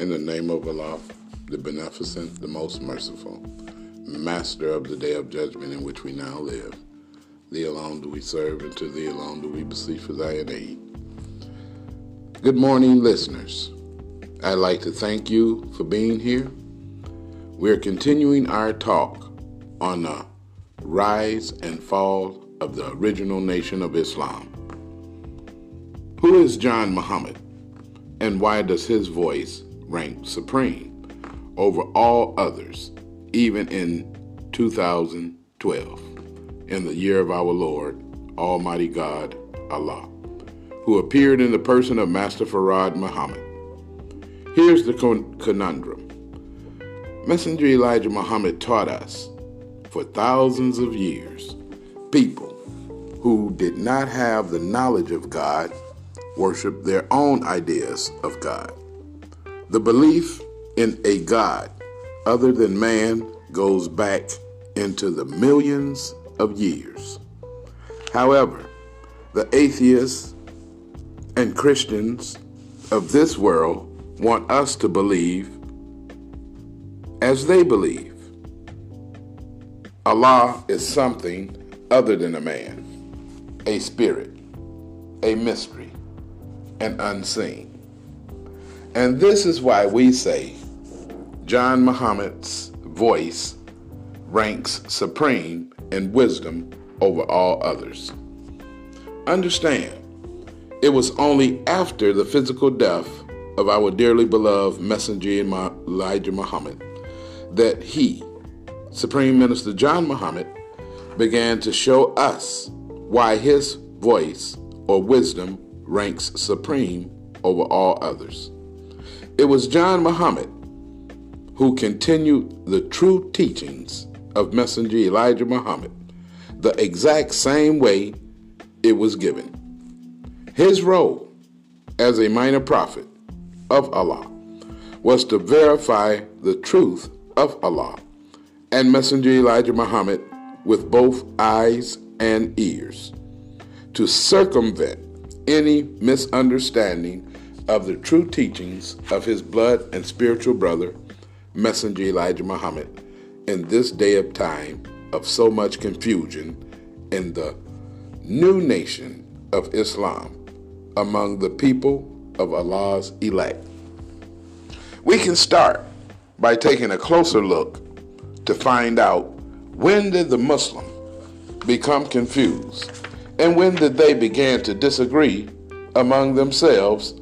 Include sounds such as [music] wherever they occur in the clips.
In the name of Allah, the Beneficent, the Most Merciful, Master of the Day of Judgment in which we now live, Thee alone do we serve, and to Thee alone do we beseech for Thy aid. Good morning, listeners. I'd like to thank you for being here. We're continuing our talk on the rise and fall of the original nation of Islam. Who is John Muhammad, and why does his voice ranked supreme over all others, even in 2012, in the year of our Lord, Almighty God, Allah, who appeared in the person of Master Farad Muhammad. Here's the conundrum Messenger Elijah Muhammad taught us for thousands of years people who did not have the knowledge of God worshiped their own ideas of God. The belief in a God other than man goes back into the millions of years. However, the atheists and Christians of this world want us to believe as they believe. Allah is something other than a man, a spirit, a mystery, and unseen. And this is why we say John Muhammad's voice ranks supreme in wisdom over all others. Understand, it was only after the physical death of our dearly beloved messenger Elijah Muhammad that he, Supreme Minister John Muhammad, began to show us why his voice or wisdom ranks supreme over all others. It was John Muhammad who continued the true teachings of Messenger Elijah Muhammad the exact same way it was given. His role as a minor prophet of Allah was to verify the truth of Allah and Messenger Elijah Muhammad with both eyes and ears, to circumvent any misunderstanding of the true teachings of his blood and spiritual brother, Messenger Elijah Muhammad, in this day of time of so much confusion in the new nation of Islam among the people of Allah's elect. We can start by taking a closer look to find out when did the Muslim become confused and when did they begin to disagree among themselves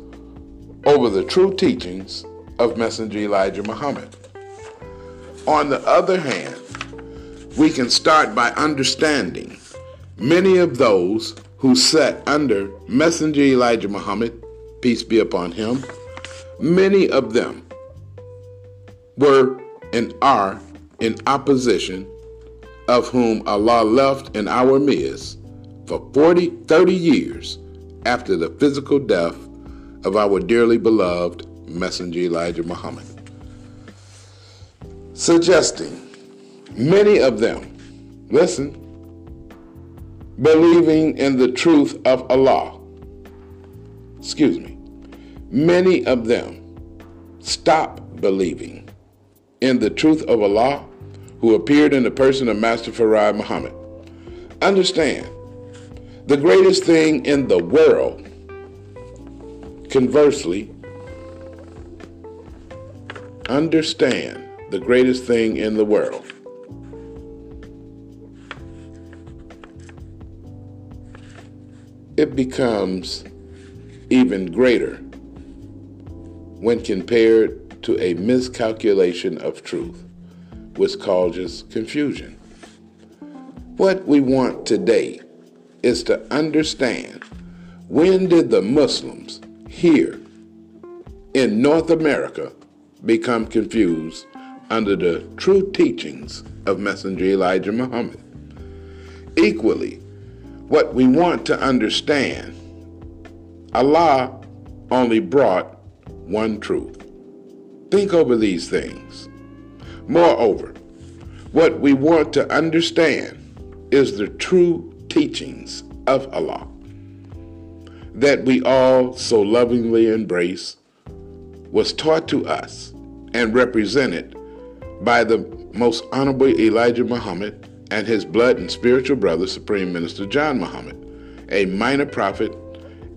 over the true teachings of Messenger Elijah Muhammad. On the other hand, we can start by understanding many of those who sat under Messenger Elijah Muhammad, peace be upon him, many of them were and are in opposition of whom Allah left in our midst for 40, 30 years after the physical death of our dearly beloved Messenger Elijah Muhammad, suggesting many of them, listen, believing in the truth of Allah. Excuse me. Many of them stop believing in the truth of Allah who appeared in the person of Master Farad Muhammad. Understand, the greatest thing in the world Conversely, understand the greatest thing in the world. It becomes even greater when compared to a miscalculation of truth, which causes confusion. What we want today is to understand when did the Muslims here in North America become confused under the true teachings of Messenger Elijah Muhammad. Equally, what we want to understand, Allah only brought one truth. Think over these things. Moreover, what we want to understand is the true teachings of Allah that we all so lovingly embrace was taught to us and represented by the most honorable Elijah Muhammad and his blood and spiritual brother, Supreme Minister John Muhammad, a minor prophet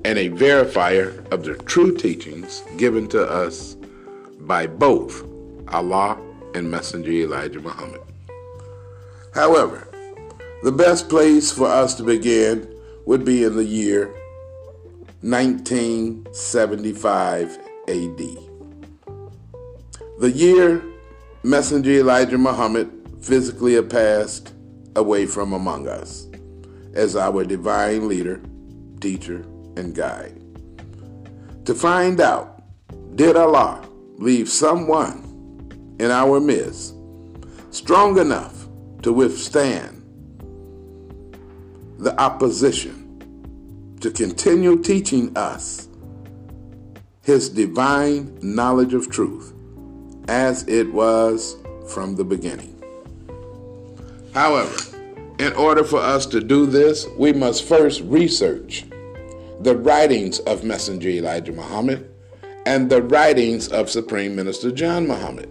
and a verifier of the true teachings given to us by both Allah and Messenger Elijah Muhammad. However, the best place for us to begin would be in the year 1975 AD. The year Messenger Elijah Muhammad physically passed away from among us as our divine leader, teacher, and guide. To find out, did Allah leave someone in our midst strong enough to withstand the opposition to continue teaching us his divine knowledge of truth as it was from the beginning. However, in order for us to do this, we must first research the writings of Messenger Elijah Muhammad and the writings of Supreme Minister John Muhammad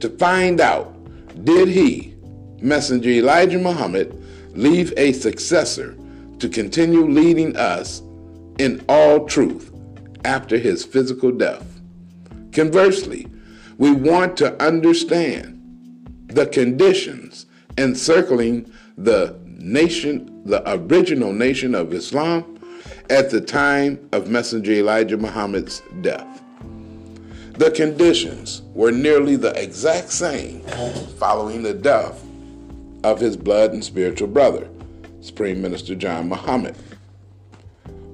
to find out did he, Messenger Elijah Muhammad, leave a successor to continue leading us in all truth after his physical death. Conversely, we want to understand the conditions encircling the nation, the original nation of Islam at the time of Messenger Elijah Muhammad's death. The conditions were nearly the exact same following the death of his blood and spiritual brother, Supreme Minister John Muhammad.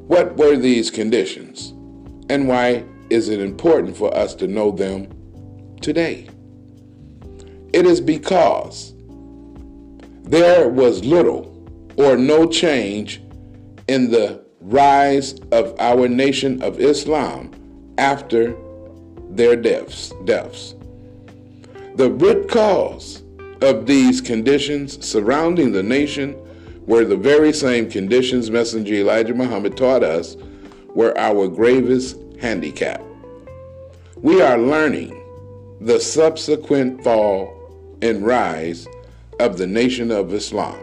What were these conditions, and why is it important for us to know them today? It is because there was little or no change in the rise of our nation of Islam after their deaths. deaths. The root cause of these conditions surrounding the nation were the very same conditions Messenger Elijah Muhammad taught us were our gravest handicap. We are learning the subsequent fall and rise of the Nation of Islam.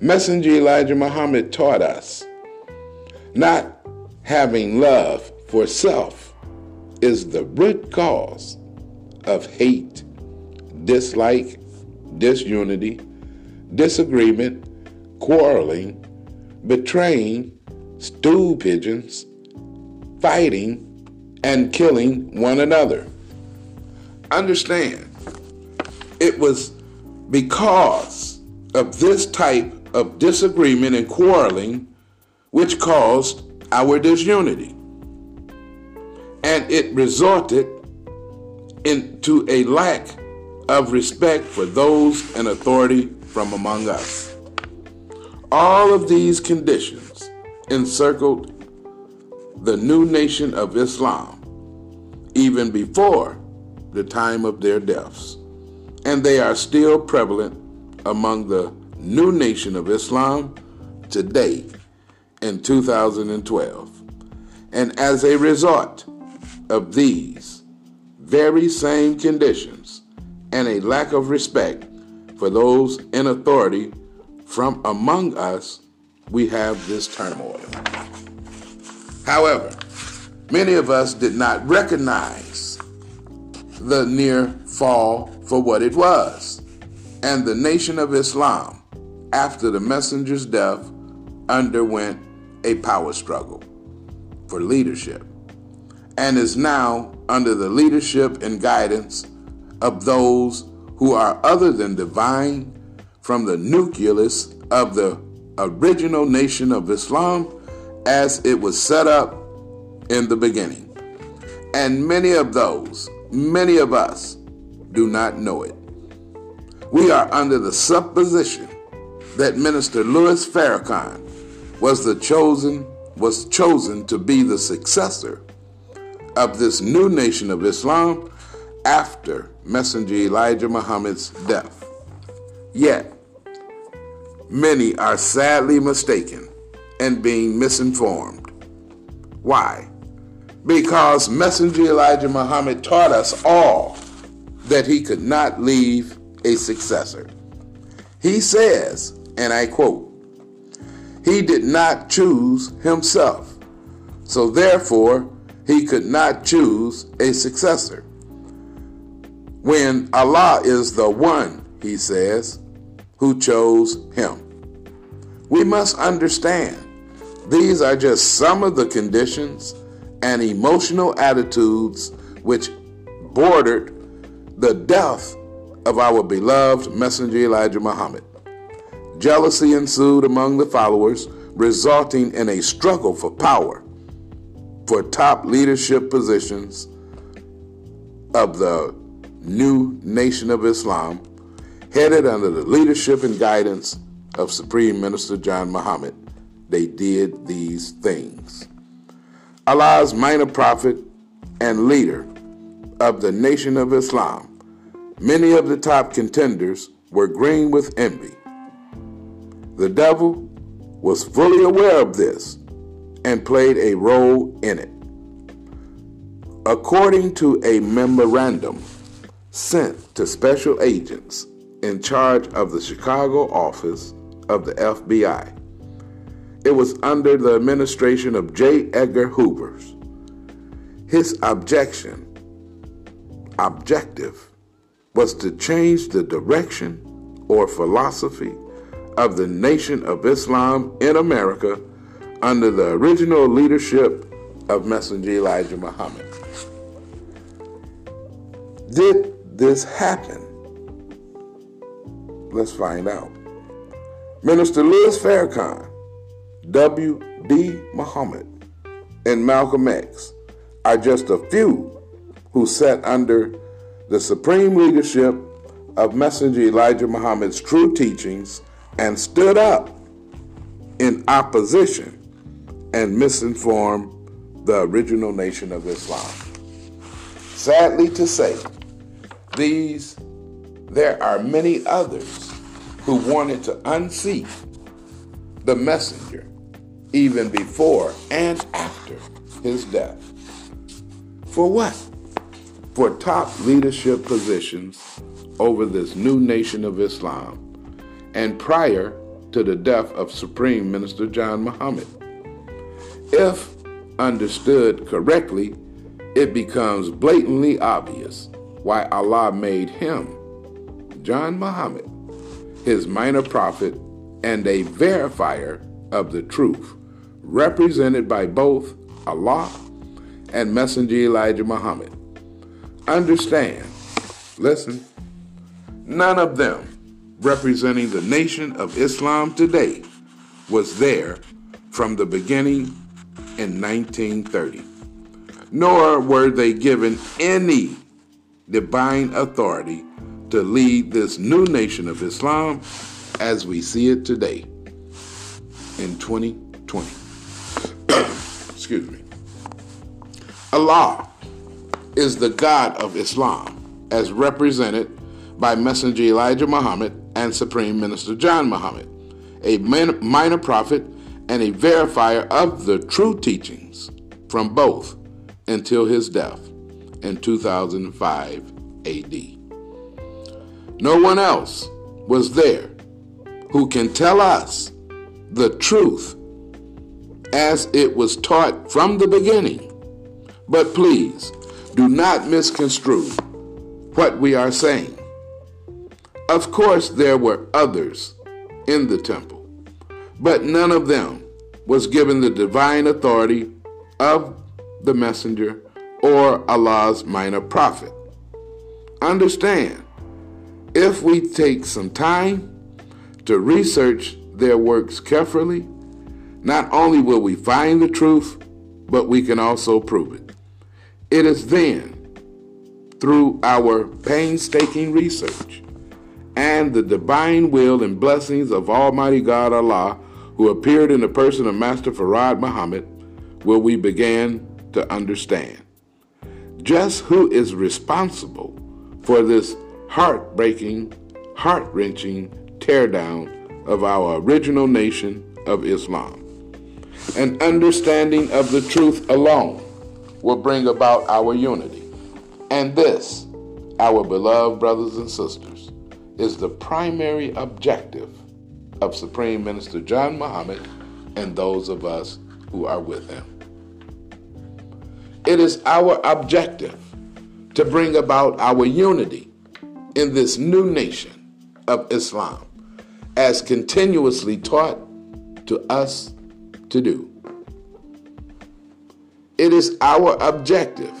Messenger Elijah Muhammad taught us not having love for self is the root cause of hate, dislike, disunity, disagreement, quarreling, betraying, stool pigeons, fighting, and killing one another. Understand, it was because of this type of disagreement and quarreling which caused our disunity. And it resulted into a lack of respect for those in authority from among us. All of these conditions encircled the new nation of Islam even before the time of their deaths and they are still prevalent among the new nation of Islam today in 2012. And as a result of these very same conditions and a lack of respect for those in authority from among us, we have this turmoil. However, many of us did not recognize the near fall for what it was. And the Nation of Islam, after the messenger's death, underwent a power struggle for leadership and is now under the leadership and guidance of those who are other than divine from the nucleus of the original nation of Islam as it was set up in the beginning. And many of those, many of us, do not know it. We are under the supposition that Minister Louis Farrakhan was the chosen was chosen to be the successor of this new nation of Islam after Messenger Elijah Muhammad's death. Yet, many are sadly mistaken and being misinformed. Why? because Messenger Elijah Muhammad taught us all that he could not leave a successor. He says, and I quote, He did not choose himself, so therefore he could not choose a successor. When Allah is the one, he says, who chose him. We must understand these are just some of the conditions and emotional attitudes which bordered the death of our beloved messenger Elijah Muhammad. Jealousy ensued among the followers, resulting in a struggle for power for top leadership positions of the new nation of Islam, headed under the leadership and guidance of Supreme Minister John Muhammad. They did these things. Allah's minor prophet and leader of the nation of Islam, many of the top contenders were green with envy. The devil was fully aware of this and played a role in it. According to a memorandum sent to special agents in charge of the Chicago office of the FBI, it was under the administration of J. Edgar Hoover's. His objection, objective, was to change the direction or philosophy of the Nation of Islam in America under the original leadership of Messenger Elijah Muhammad. Did this happen? Let's find out. Minister Louis Farrakhan W.D. Muhammad, and Malcolm X are just a few who sat under the supreme leadership of Messenger Elijah Muhammad's true teachings and stood up in opposition and misinformed the original nation of Islam. Sadly to say, these there are many others who wanted to unseat the messenger even before and after his death. For what? For top leadership positions over this new nation of Islam and prior to the death of Supreme Minister John Muhammad. If understood correctly, it becomes blatantly obvious why Allah made him, John Muhammad, his minor prophet and a verifier of the truth represented by both Allah and Messenger Elijah Muhammad. Understand, listen, none of them representing the nation of Islam today was there from the beginning in 1930, nor were they given any divine authority to lead this new nation of Islam as we see it today in 2020. [coughs] Excuse me. Allah is the God of Islam, as represented by Messenger Elijah Muhammad and Supreme Minister John Muhammad, a minor prophet and a verifier of the true teachings from both until his death in 2005 AD. No one else was there who can tell us the truth as it was taught from the beginning. But please do not misconstrue what we are saying. Of course, there were others in the temple, but none of them was given the divine authority of the messenger or Allah's minor prophet. Understand, if we take some time to research their works carefully, not only will we find the truth, but we can also prove it. It is then, through our painstaking research and the divine will and blessings of Almighty God Allah, who appeared in the person of Master Farad Muhammad, will we begin to understand just who is responsible for this heartbreaking, heart wrenching teardown of our original nation of Islam. An understanding of the truth alone will bring about our unity. And this, our beloved brothers and sisters, is the primary objective of Supreme Minister John Muhammad and those of us who are with him. It is our objective to bring about our unity in this new nation of Islam, as continuously taught to us to do. It is our objective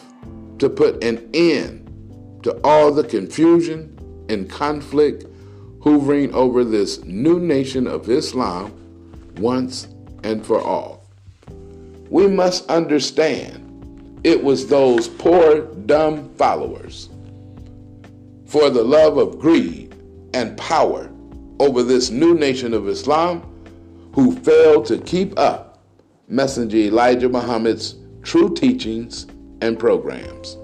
to put an end to all the confusion and conflict hovering over this new nation of Islam once and for all. We must understand it was those poor, dumb followers for the love of greed and power over this new nation of Islam who failed to keep up Messenger Elijah Muhammad's true teachings and programs.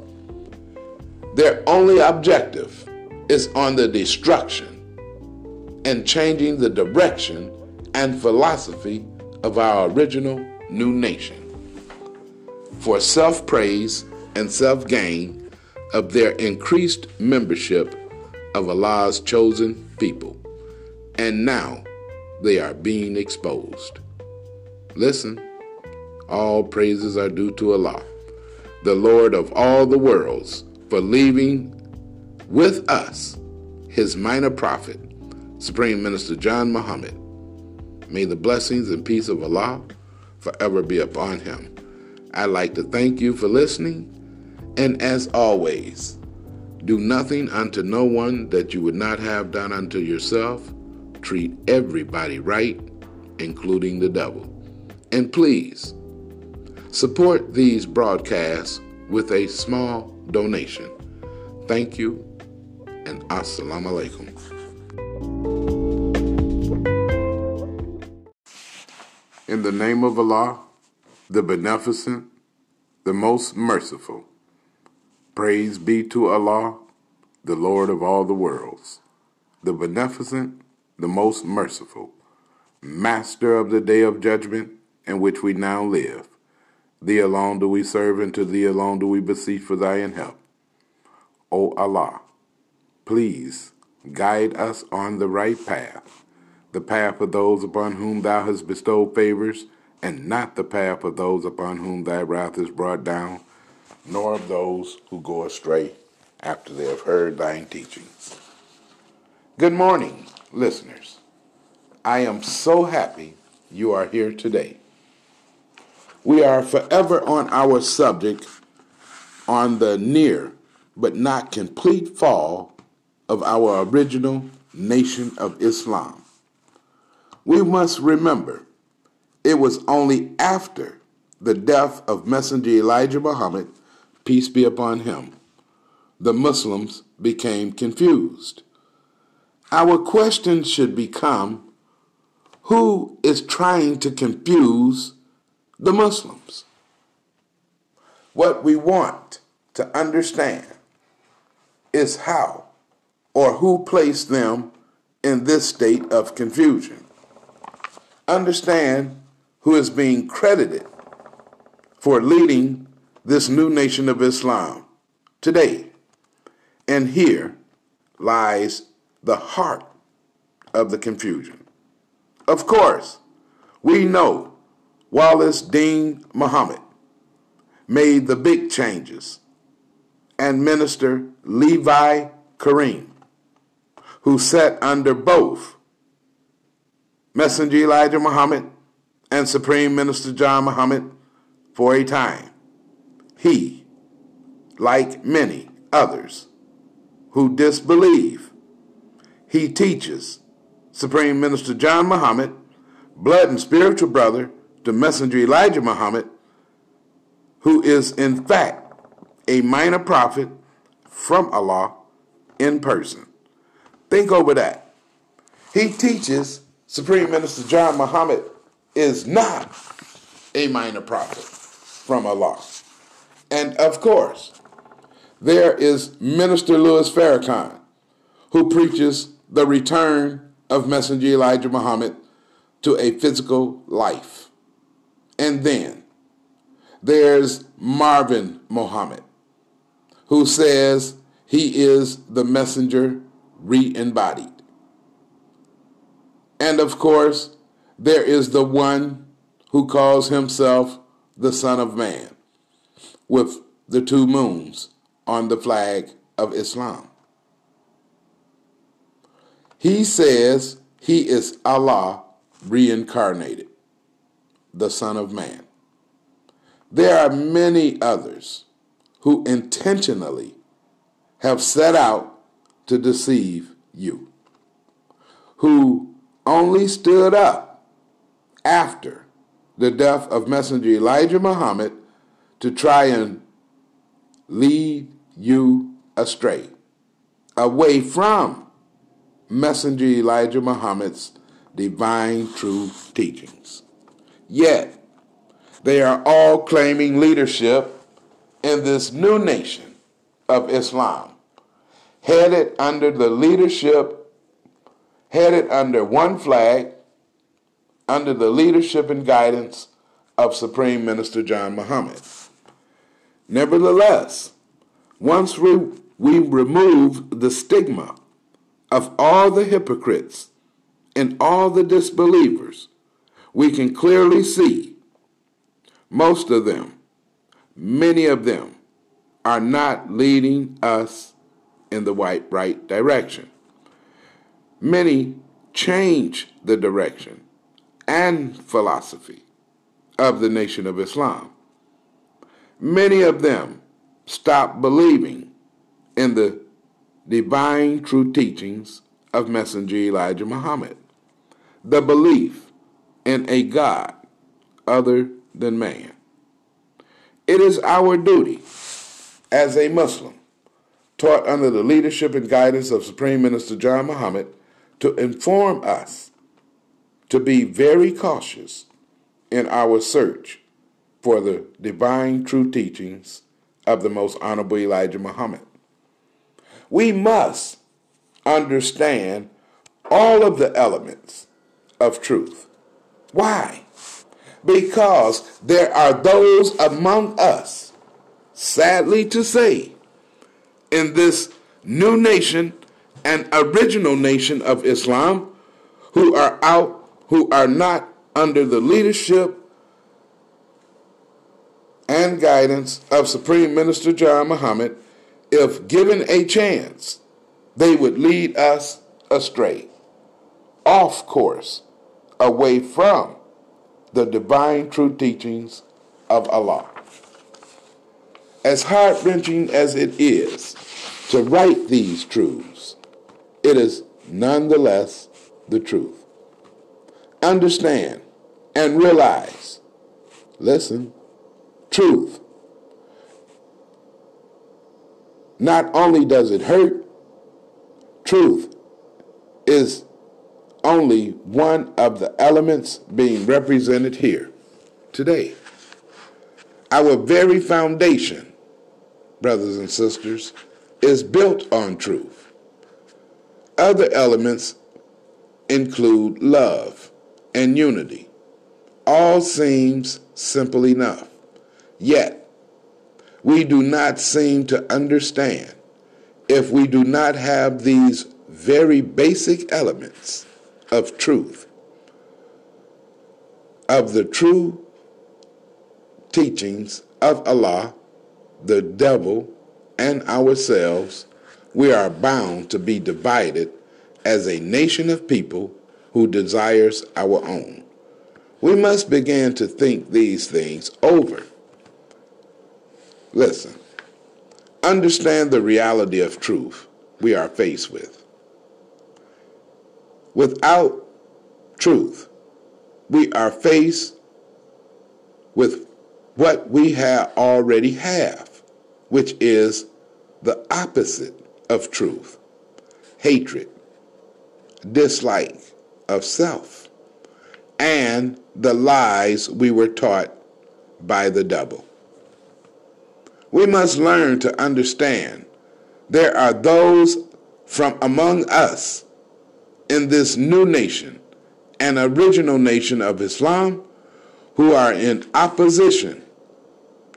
Their only objective is on the destruction and changing the direction and philosophy of our original new nation for self praise and self gain of their increased membership of Allah's chosen people. And now they are being exposed. Listen, all praises are due to Allah, the Lord of all the worlds, for leaving with us his minor prophet, Supreme Minister John Muhammad. May the blessings and peace of Allah forever be upon him. I'd like to thank you for listening, and as always, do nothing unto no one that you would not have done unto yourself. Treat everybody right, including the devil. And please, support these broadcasts with a small donation. Thank you, and assalamu alaikum. In the name of Allah, the Beneficent, the Most Merciful. Praise be to Allah, the Lord of all the worlds, the Beneficent, the Most Merciful, Master of the Day of Judgment in which we now live. Thee alone do we serve, and to Thee alone do we beseech for Thy help. O Allah, please guide us on the right path, the path of those upon whom Thou hast bestowed favors and not the path of those upon whom thy wrath is brought down, nor of those who go astray after they have heard thine teachings. Good morning, listeners. I am so happy you are here today. We are forever on our subject on the near but not complete fall of our original nation of Islam. We must remember it was only after the death of Messenger Elijah Muhammad, peace be upon him, the Muslims became confused. Our question should become who is trying to confuse the Muslims? What we want to understand is how or who placed them in this state of confusion. Understand who is being credited for leading this new nation of Islam today. And here lies the heart of the confusion. Of course, we know Wallace Dean Muhammad made the big changes, and Minister Levi Kareem, who sat under both Messenger Elijah Muhammad and Supreme Minister John Muhammad for a time. He, like many others who disbelieve, he teaches Supreme Minister John Muhammad, blood and spiritual brother to Messenger Elijah Muhammad, who is in fact a minor prophet from Allah in person. Think over that. He teaches Supreme Minister John Muhammad is not a minor prophet from Allah. And of course, there is Minister Louis Farrakhan, who preaches the return of Messenger Elijah Muhammad to a physical life. And then there's Marvin Muhammad, who says he is the messenger re embodied. And of course, there is the one who calls himself the Son of Man, with the two moons on the flag of Islam. He says he is Allah reincarnated, the Son of Man. There are many others who intentionally have set out to deceive you, who only stood up after the death of Messenger Elijah Muhammad to try and lead you astray, away from Messenger Elijah Muhammad's divine true teachings. Yet, they are all claiming leadership in this new nation of Islam, headed under the leadership, headed under one flag, under the leadership and guidance of Supreme Minister John Muhammad. Nevertheless, once we, we remove the stigma of all the hypocrites and all the disbelievers, we can clearly see most of them, many of them, are not leading us in the right, right direction. Many change the direction and philosophy of the Nation of Islam. Many of them stop believing in the divine true teachings of Messenger Elijah Muhammad, the belief in a God other than man. It is our duty as a Muslim, taught under the leadership and guidance of Supreme Minister John Muhammad, to inform us to be very cautious in our search for the divine true teachings of the most honorable Elijah Muhammad. We must understand all of the elements of truth. Why? because there are those among us, sadly to say, in this new nation and original nation of Islam who are out, who are not under the leadership and guidance of Supreme Minister John Muhammad, if given a chance, they would lead us astray, off course, away from the divine true teachings of Allah. As heart wrenching as it is to write these truths, it is nonetheless the truth. Understand and realize, listen, truth. Not only does it hurt, truth is only one of the elements being represented here today. Our very foundation, brothers and sisters, is built on truth. Other elements include love and unity. All seems simple enough. Yet, we do not seem to understand if we do not have these very basic elements of truth, of the true teachings of Allah, the devil, and ourselves, we are bound to be divided as a nation of people who desires our own. We must begin to think these things over. Listen, understand the reality of truth we are faced with. Without truth, we are faced with what we have already have, which is the opposite of truth hatred, dislike of self, and the lies we were taught by the devil. We must learn to understand there are those from among us in this new nation, an original nation of Islam, who are in opposition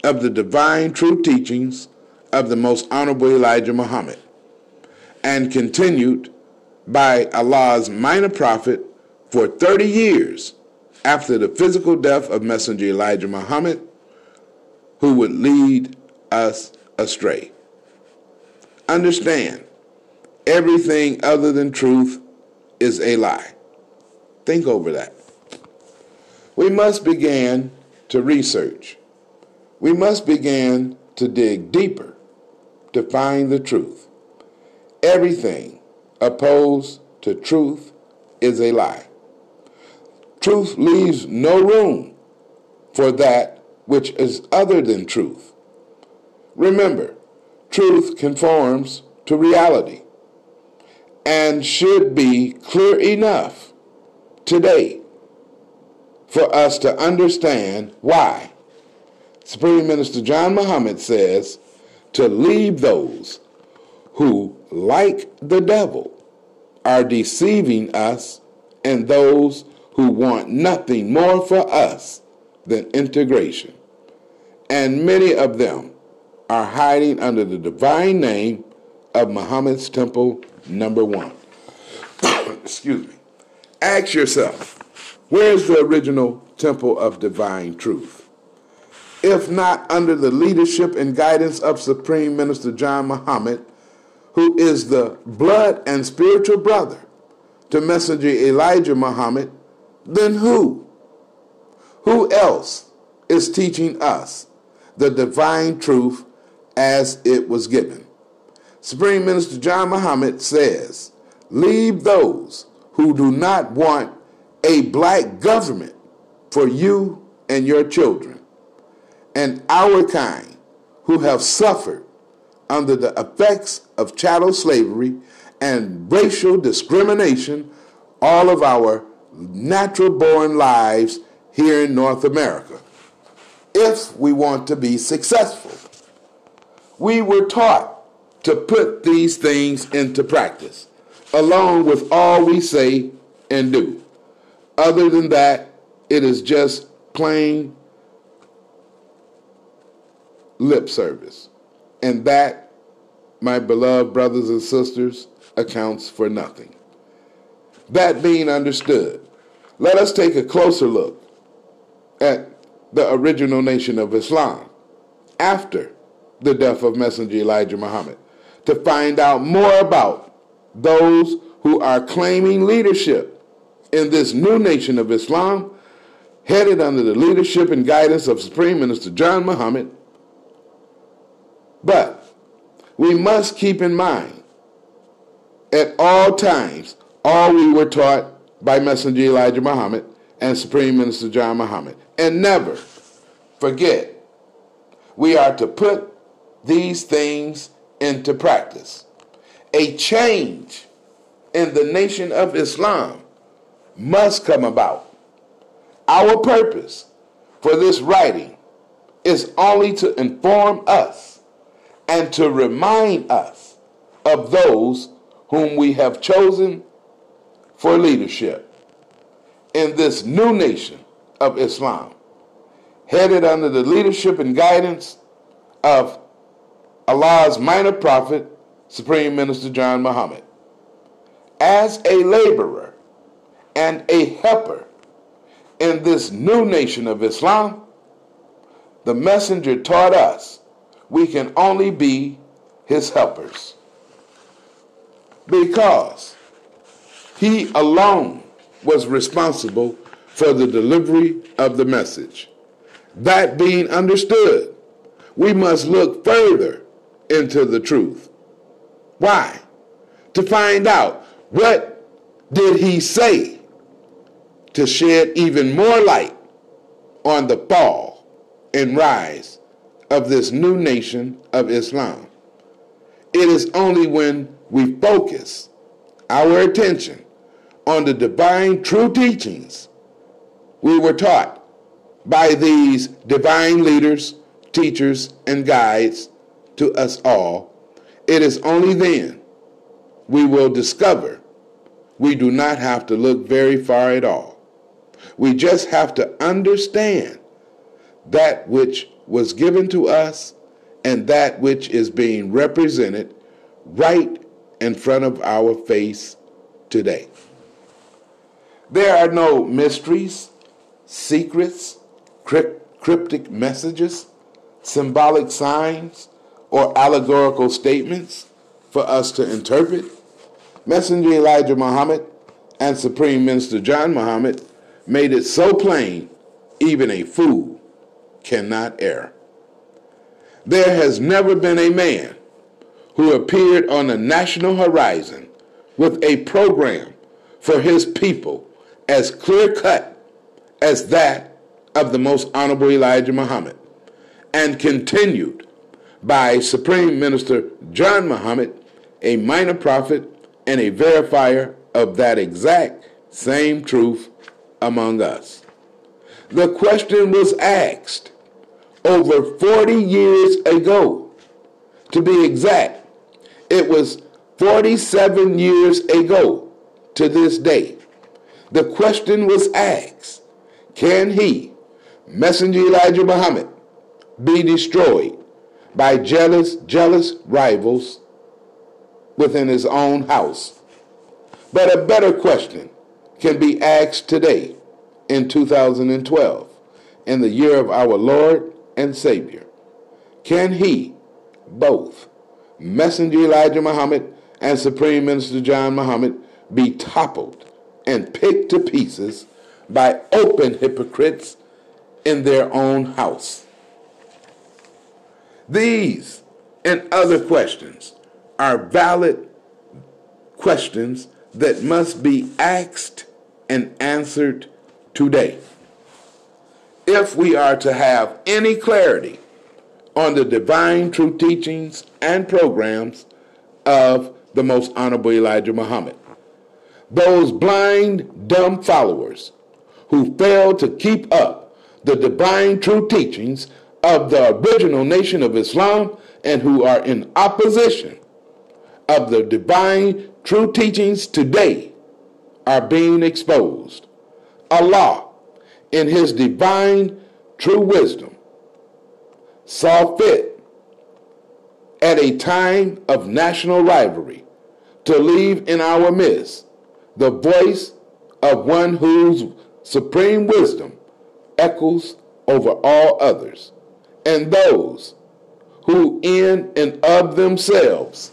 of the divine true teachings of the most honorable Elijah Muhammad, and continued by Allah's minor prophet for 30 years after the physical death of Messenger Elijah Muhammad, who would lead us astray. Understand, everything other than truth is a lie. Think over that. We must begin to research. We must begin to dig deeper to find the truth. Everything opposed to truth is a lie. Truth leaves no room for that which is other than truth. Remember, truth conforms to reality and should be clear enough today for us to understand why. Supreme Minister John Muhammad says to leave those who, like the devil, are deceiving us and those who want nothing more for us than integration. And many of them are hiding under the divine name of Muhammad's temple number one. [coughs] Excuse me. Ask yourself, where's the original temple of divine truth? If not under the leadership and guidance of Supreme Minister John Muhammad, who is the blood and spiritual brother to Messenger Elijah Muhammad, then who? Who else is teaching us the divine truth as it was given? Supreme Minister John Muhammad says, Leave those who do not want a black government for you and your children, and our kind who have suffered under the effects of chattel slavery and racial discrimination all of our natural born lives here in North America if we want to be successful. We were taught to put these things into practice, along with all we say and do. Other than that, it is just plain lip service. And that, my beloved brothers and sisters, accounts for nothing. That being understood, let us take a closer look at the original nation of Islam after the death of Messenger Elijah Muhammad to find out more about those who are claiming leadership in this new nation of Islam, headed under the leadership and guidance of Supreme Minister John Muhammad. But we must keep in mind at all times all we were taught by Messenger Elijah Muhammad and Supreme Minister John Muhammad. And never forget, we are to put these things into practice. A change in the nation of Islam must come about. Our purpose for this writing is only to inform us and to remind us of those whom we have chosen for leadership in this new nation of Islam, headed under the leadership and guidance of Allah's minor prophet, Supreme Minister John Muhammad. As a laborer and a helper in this new nation of Islam, the messenger taught us we can only be his helpers because he alone was responsible for the delivery of the message. That being understood, we must look further into the truth. Why? To find out what did he say to shed even more light on the fall and rise of this new nation of Islam. It is only when we focus our attention on the divine true teachings we were taught by these divine leaders, teachers, and guides to us all, it is only then we will discover we do not have to look very far at all. We just have to understand that which was given to us and that which is being represented right in front of our face today. There are no mysteries, secrets, cryptic messages, symbolic signs, or allegorical statements for us to interpret. Messenger Elijah Muhammad and Supreme Minister John Muhammad made it so plain even a fool cannot err. There has never been a man who appeared on the national horizon with a program for his people as clear cut as that of the most honorable Elijah Muhammad, and continued by Supreme Minister John Muhammad, a minor prophet and a verifier of that exact same truth among us. The question was asked over 40 years ago. To be exact, it was 47 years ago to this day. The question was asked Can he, Messenger Elijah Muhammad, be destroyed by jealous, jealous rivals within his own house? But a better question can be asked today in 2012, in the year of our Lord and Savior. Can he, both Messenger Elijah Muhammad and Supreme Minister John Muhammad, be toppled and picked to pieces by open hypocrites in their own house? These and other questions are valid questions that must be asked and answered today if we are to have any clarity on the divine true teachings and programs of the most honorable Elijah Muhammad. Those blind, dumb followers who fail to keep up the divine true teachings of the original nation of Islam and who are in opposition of the divine true teachings today are being exposed. Allah in his divine true wisdom, saw fit at a time of national rivalry to leave in our midst the voice of one whose supreme wisdom echoes over all others, and those who in and of themselves,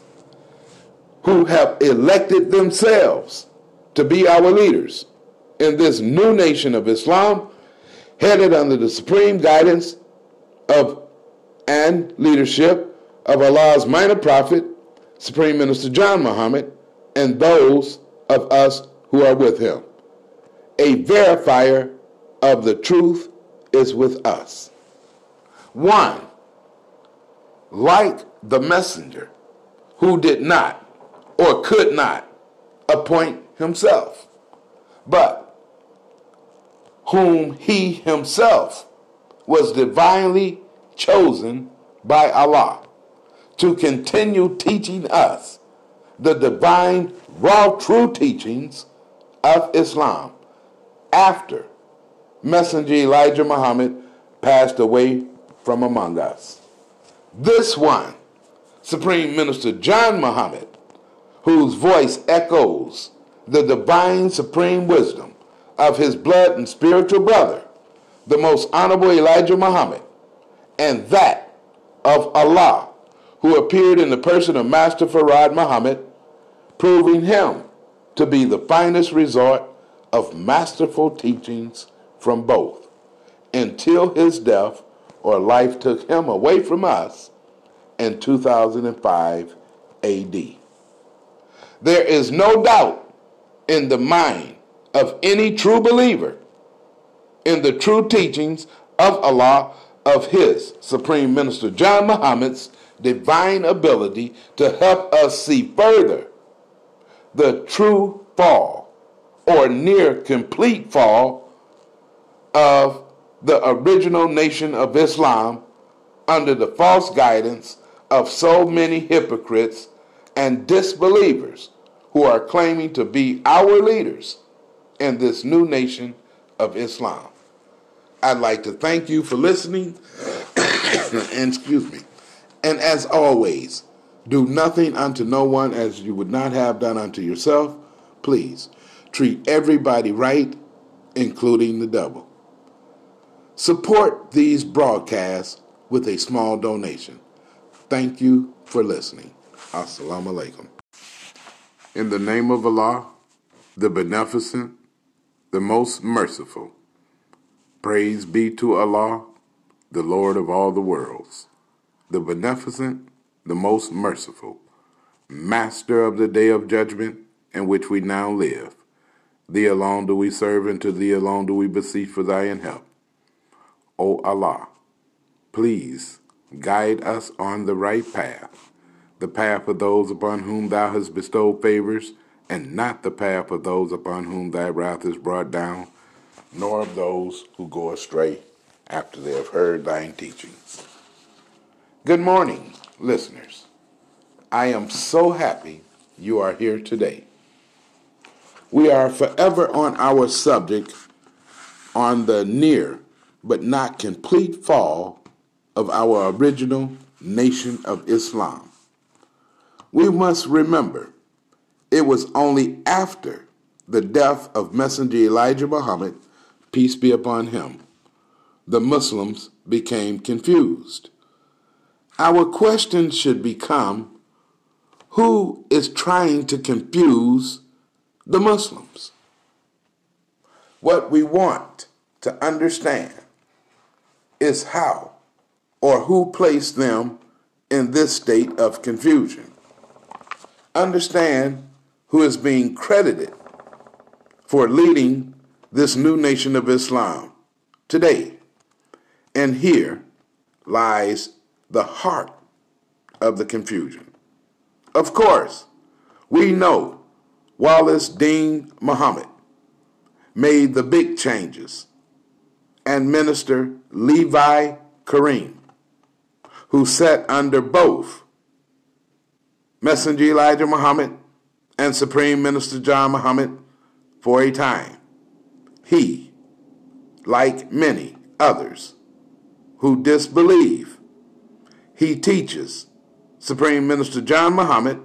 who have elected themselves to be our leaders in this new nation of Islam headed under the supreme guidance of and leadership of Allah's minor prophet, Supreme Minister John Muhammad, and those of us who are with him. A verifier of the truth is with us. One, like the messenger who did not or could not appoint himself, but whom he himself was divinely chosen by Allah to continue teaching us the divine, raw, true teachings of Islam after Messenger Elijah Muhammad passed away from among us. This one, Supreme Minister John Muhammad, whose voice echoes the divine supreme wisdom of his blood and spiritual brother, the most honorable Elijah Muhammad, and that of Allah, who appeared in the person of Master Farad Muhammad, proving him to be the finest resort of masterful teachings from both, until his death or life took him away from us in 2005 AD. There is no doubt in the mind of any true believer in the true teachings of Allah of His Supreme Minister John Muhammad's divine ability to help us see further the true fall or near complete fall of the original nation of Islam under the false guidance of so many hypocrites and disbelievers who are claiming to be our leaders in this new nation of Islam. I'd like to thank you for listening. [coughs] and excuse me. And as always, do nothing unto no one as you would not have done unto yourself. Please treat everybody right, including the devil. Support these broadcasts with a small donation. Thank you for listening. Assalamu alaikum. In the name of Allah, the Beneficent, the Most Merciful. Praise be to Allah, the Lord of all the worlds, the Beneficent, the Most Merciful, Master of the Day of Judgment in which we now live. Thee alone do we serve, and to Thee alone do we beseech for Thy help. O Allah, please guide us on the right path, the path of those upon whom Thou hast bestowed favors, and not the path of those upon whom Thy wrath is brought down, nor of those who go astray after they have heard Thine teachings. Good morning, listeners. I am so happy you are here today. We are forever on our subject on the near but not complete fall of our original nation of Islam. We must remember it was only after the death of Messenger Elijah Muhammad, peace be upon him, the Muslims became confused. Our question should become who is trying to confuse the Muslims? What we want to understand is how or who placed them in this state of confusion. Understand who is being credited for leading this new nation of Islam today. And here lies the heart of the confusion. Of course, we know Wallace Dean Muhammad made the big changes and Minister Levi Kareem, who sat under both Messenger Elijah Muhammad and Supreme Minister John Muhammad for a time. He, like many others who disbelieve, he teaches Supreme Minister John Muhammad,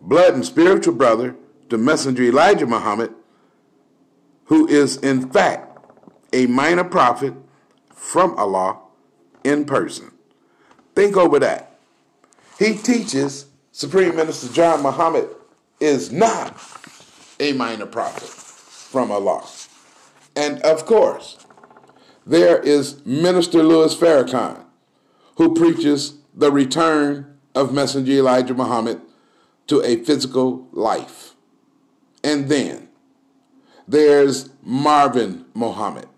blood and spiritual brother to Messenger Elijah Muhammad, who is in fact a minor prophet from Allah in person. Think over that. He teaches Supreme Minister John Muhammad is not a minor prophet from Allah. And of course, there is Minister Louis Farrakhan, who preaches the return of Messenger Elijah Muhammad to a physical life. And then there's Marvin Muhammad,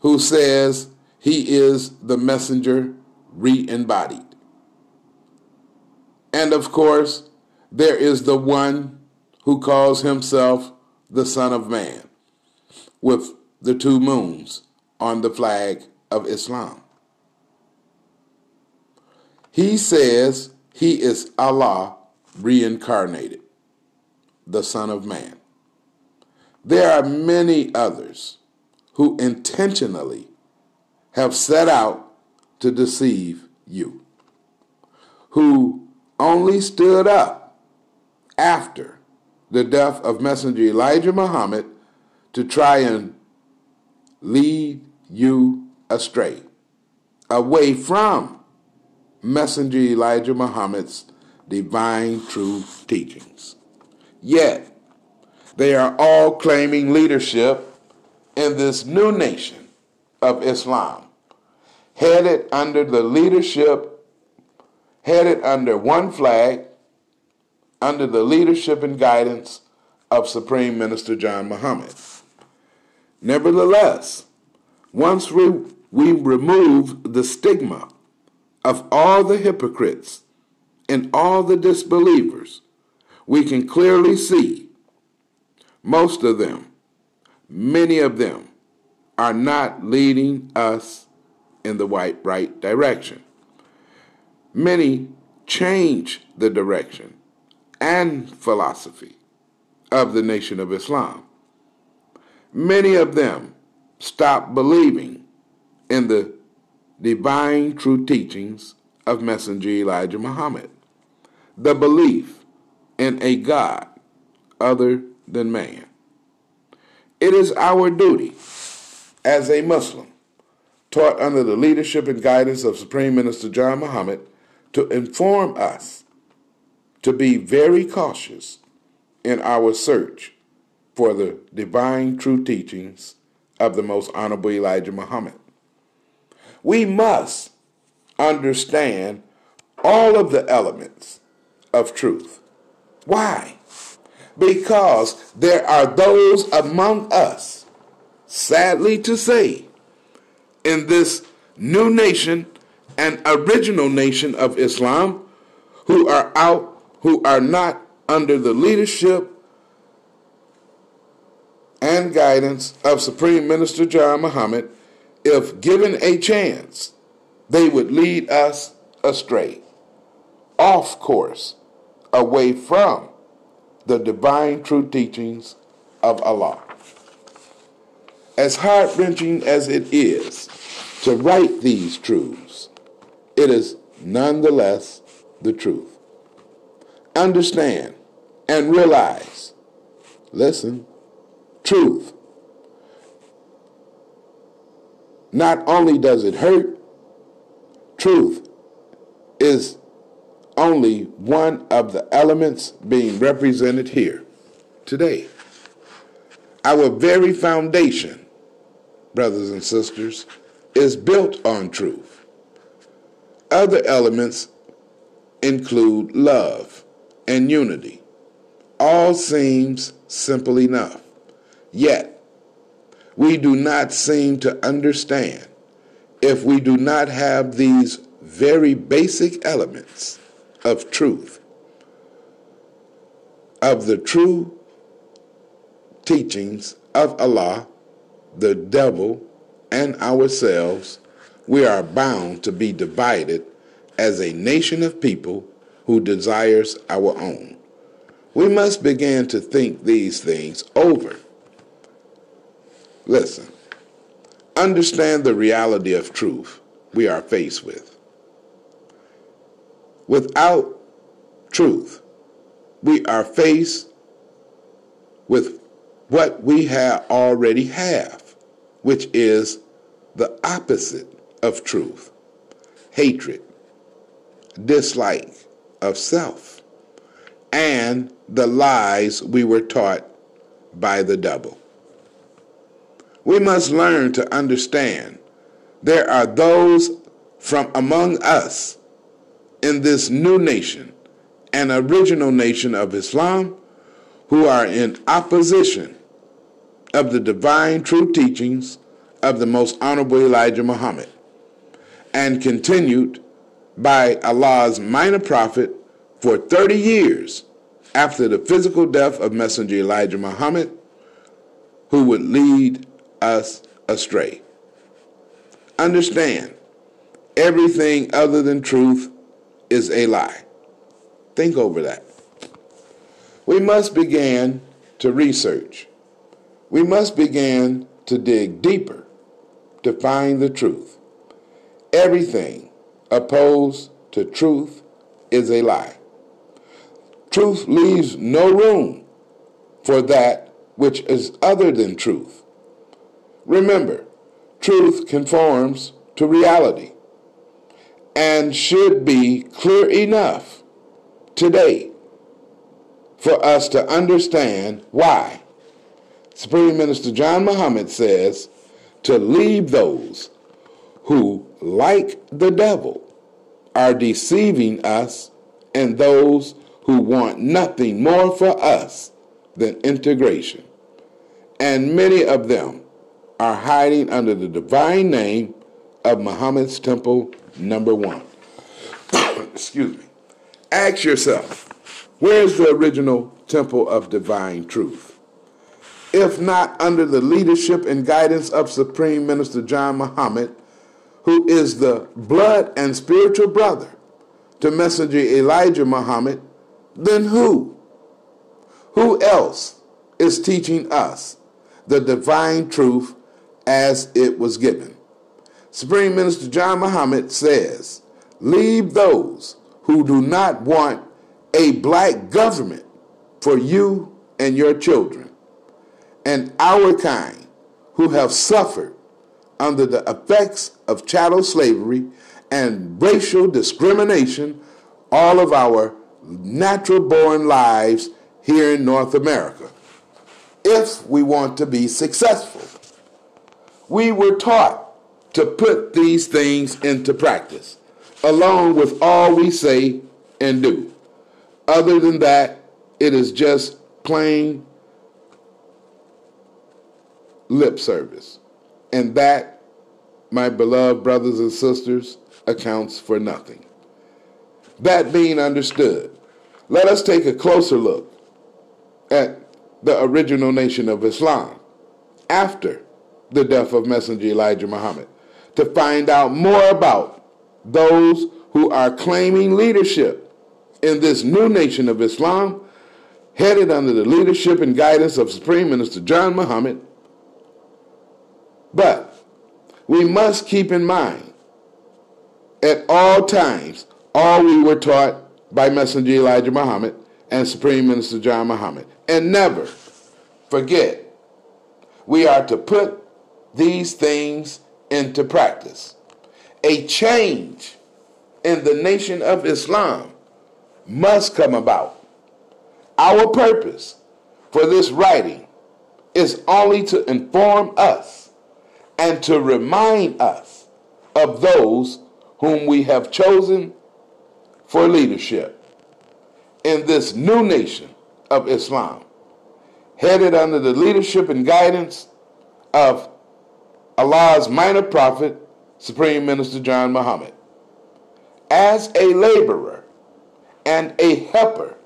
who says he is the messenger re embodied. And of course, there is the one who calls himself the Son of Man, with the two moons on the flag of Islam. He says he is Allah reincarnated, the Son of Man. There are many others who intentionally have set out to deceive you, who only stood up after the death of Messenger Elijah Muhammad to try and lead you astray, away from Messenger Elijah Muhammad's divine true teachings. Yet, they are all claiming leadership in this new nation of Islam, headed under the leadership, headed under one flag, under the leadership and guidance of Supreme Minister John Muhammad. Nevertheless, once we, we remove the stigma of all the hypocrites and all the disbelievers, we can clearly see most of them, many of them, are not leading us in the right, right direction. Many change the direction and philosophy of the Nation of Islam. Many of them stop believing in the divine true teachings of Messenger Elijah Muhammad, the belief in a God other than man. It is our duty as a Muslim, taught under the leadership and guidance of Supreme Minister John Muhammad, to inform us to be very cautious in our search for the divine true teachings of the most honorable Elijah Muhammad. We must understand all of the elements of truth. Why? Because there are those among us, sadly to say, in this new nation and original nation of Islam who are out who are not under the leadership and guidance of Supreme Minister John Muhammad, if given a chance, they would lead us astray, off course, away from the divine true teachings of Allah. As heart wrenching as it is to write these truths, it is nonetheless the truth understand and realize listen, truth. Not only does it hurt, truth is only one of the elements being represented here today. Our very foundation, brothers and sisters, is built on truth. Other elements include love, and unity. All seems simple enough. Yet, we do not seem to understand if we do not have these very basic elements of truth, of the true teachings of Allah, the devil, and ourselves, we are bound to be divided as a nation of people who desires our own. We must begin to think these things over. Listen, understand the reality of truth we are faced with. Without truth, we are faced with what we have already have, which is the opposite of truth hatred, dislike, of self and the lies we were taught by the devil. We must learn to understand there are those from among us in this new nation an original nation of Islam who are in opposition of the divine true teachings of the most honorable Elijah Muhammad and continued by Allah's minor prophet for 30 years after the physical death of Messenger Elijah Muhammad, who would lead us astray. Understand, everything other than truth is a lie. Think over that. We must begin to research. We must begin to dig deeper to find the truth. Everything opposed to truth is a lie. Truth leaves no room for that which is other than truth. Remember, truth conforms to reality and should be clear enough today for us to understand why. Supreme Minister John Muhammad says to leave those who, like the devil, are deceiving us and those who want nothing more for us than integration. And many of them are hiding under the divine name of Muhammad's temple number one. [coughs] Excuse me. Ask yourself, where's the original temple of divine truth? If not under the leadership and guidance of Supreme Minister John Muhammad, who is the blood and spiritual brother to Messenger Elijah Muhammad, then who? Who else is teaching us the divine truth as it was given? Supreme Minister John Muhammad says, Leave those who do not want a black government for you and your children, and our kind who have suffered under the effects of chattel slavery and racial discrimination all of our natural born lives here in North America. If we want to be successful, we were taught to put these things into practice, along with all we say and do. Other than that, it is just plain lip service. And that, my beloved brothers and sisters, accounts for nothing. That being understood, let us take a closer look at the original nation of Islam after the death of Messenger Elijah Muhammad to find out more about those who are claiming leadership in this new nation of Islam headed under the leadership and guidance of Supreme Minister John Muhammad. But we must keep in mind at all times all we were taught by Messenger Elijah Muhammad and Supreme Minister John Muhammad. And never forget, we are to put these things into practice. A change in the nation of Islam must come about. Our purpose for this writing is only to inform us and to remind us of those whom we have chosen for leadership in this new nation of Islam, headed under the leadership and guidance of Allah's minor prophet, Supreme Minister John Muhammad. As a laborer and a helper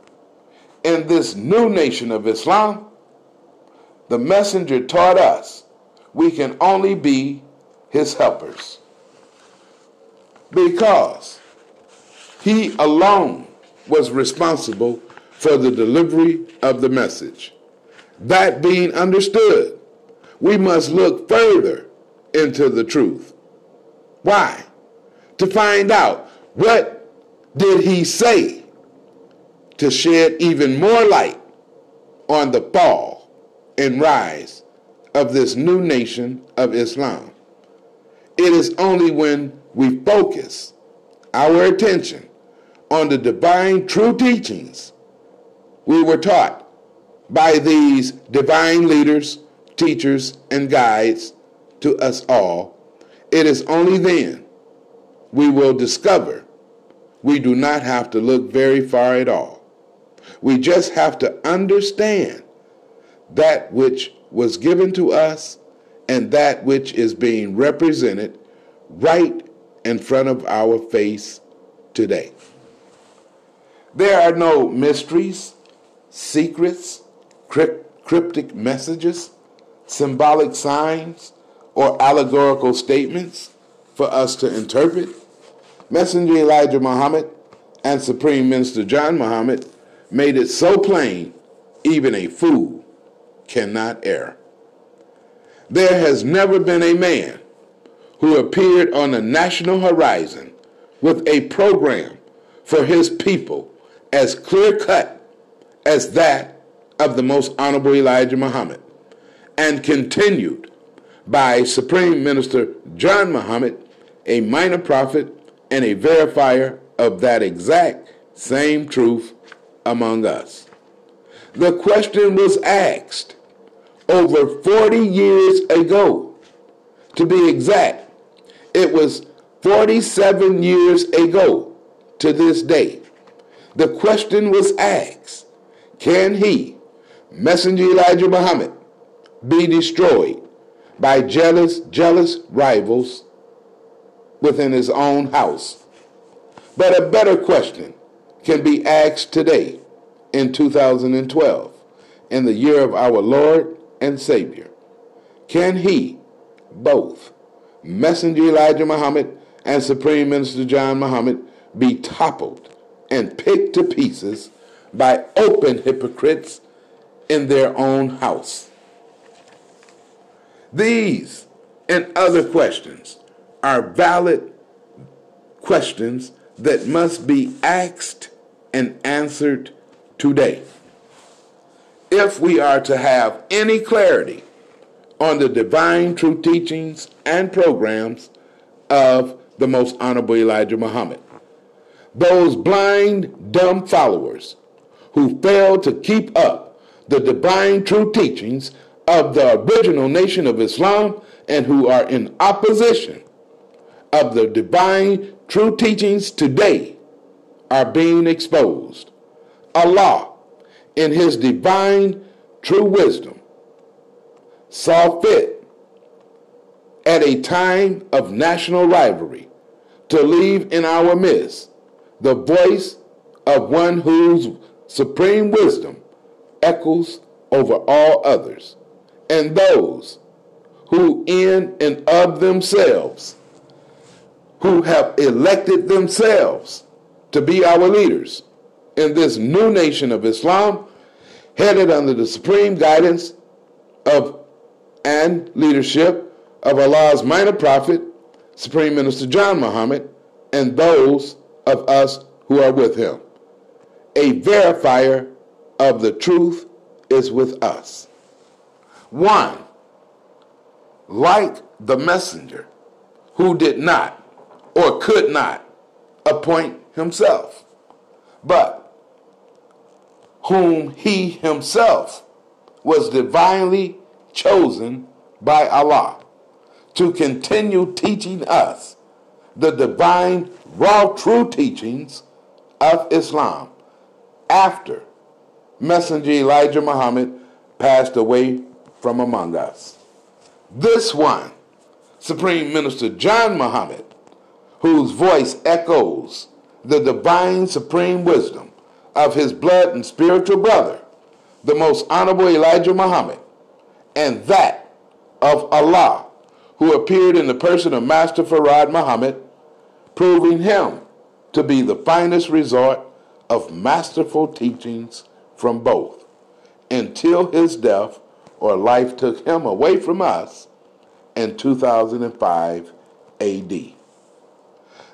in this new nation of Islam, the messenger taught us we can only be his helpers. Because he alone was responsible for the delivery of the message. That being understood, we must look further into the truth. Why? To find out what did he say to shed even more light on the fall and rise of this new nation of Islam. It is only when we focus our attention on the divine true teachings we were taught by these divine leaders, teachers, and guides to us all, it is only then we will discover we do not have to look very far at all. We just have to understand that which was given to us and that which is being represented right in front of our face today. There are no mysteries, secrets, cryptic messages, symbolic signs, or allegorical statements for us to interpret. Messenger Elijah Muhammad and Supreme Minister John Muhammad made it so plain even a fool cannot err. There has never been a man who appeared on the national horizon with a program for his people as clear cut as that of the most honorable Elijah Muhammad, and continued by Supreme Minister John Muhammad, a minor prophet and a verifier of that exact same truth among us. The question was asked over 40 years ago. To be exact, it was 47 years ago to this day the question was asked Can he, Messenger Elijah Muhammad, be destroyed by jealous, jealous rivals within his own house? But a better question can be asked today in 2012, in the year of our Lord and Savior. Can he, both, Messenger Elijah Muhammad and Supreme Minister John Muhammad, be toppled and picked to pieces by open hypocrites in their own house. These and other questions are valid questions that must be asked and answered today. If we are to have any clarity on the divine true teachings and programs of the most honorable Elijah Muhammad. Those blind, dumb followers who fail to keep up the divine true teachings of the original nation of Islam and who are in opposition of the divine true teachings today are being exposed. Allah, in his divine true wisdom, saw fit at a time of national rivalry to leave in our midst the voice of one whose supreme wisdom echoes over all others, and those who in and of themselves, who have elected themselves to be our leaders in this new nation of Islam, headed under the supreme guidance of and leadership of Allah's minor prophet, Supreme Minister John Muhammad, and those of us who are with him. A verifier of the truth is with us. One, like the messenger who did not or could not appoint himself, but whom he himself was divinely chosen by Allah to continue teaching us the divine, raw, true teachings of Islam after Messenger Elijah Muhammad passed away from among us. This one, Supreme Minister John Muhammad, whose voice echoes the divine supreme wisdom of his blood and spiritual brother, the most honorable Elijah Muhammad, and that of Allah who appeared in the person of Master Farad Muhammad, proving him to be the finest resort of masterful teachings from both, until his death or life took him away from us in 2005 AD.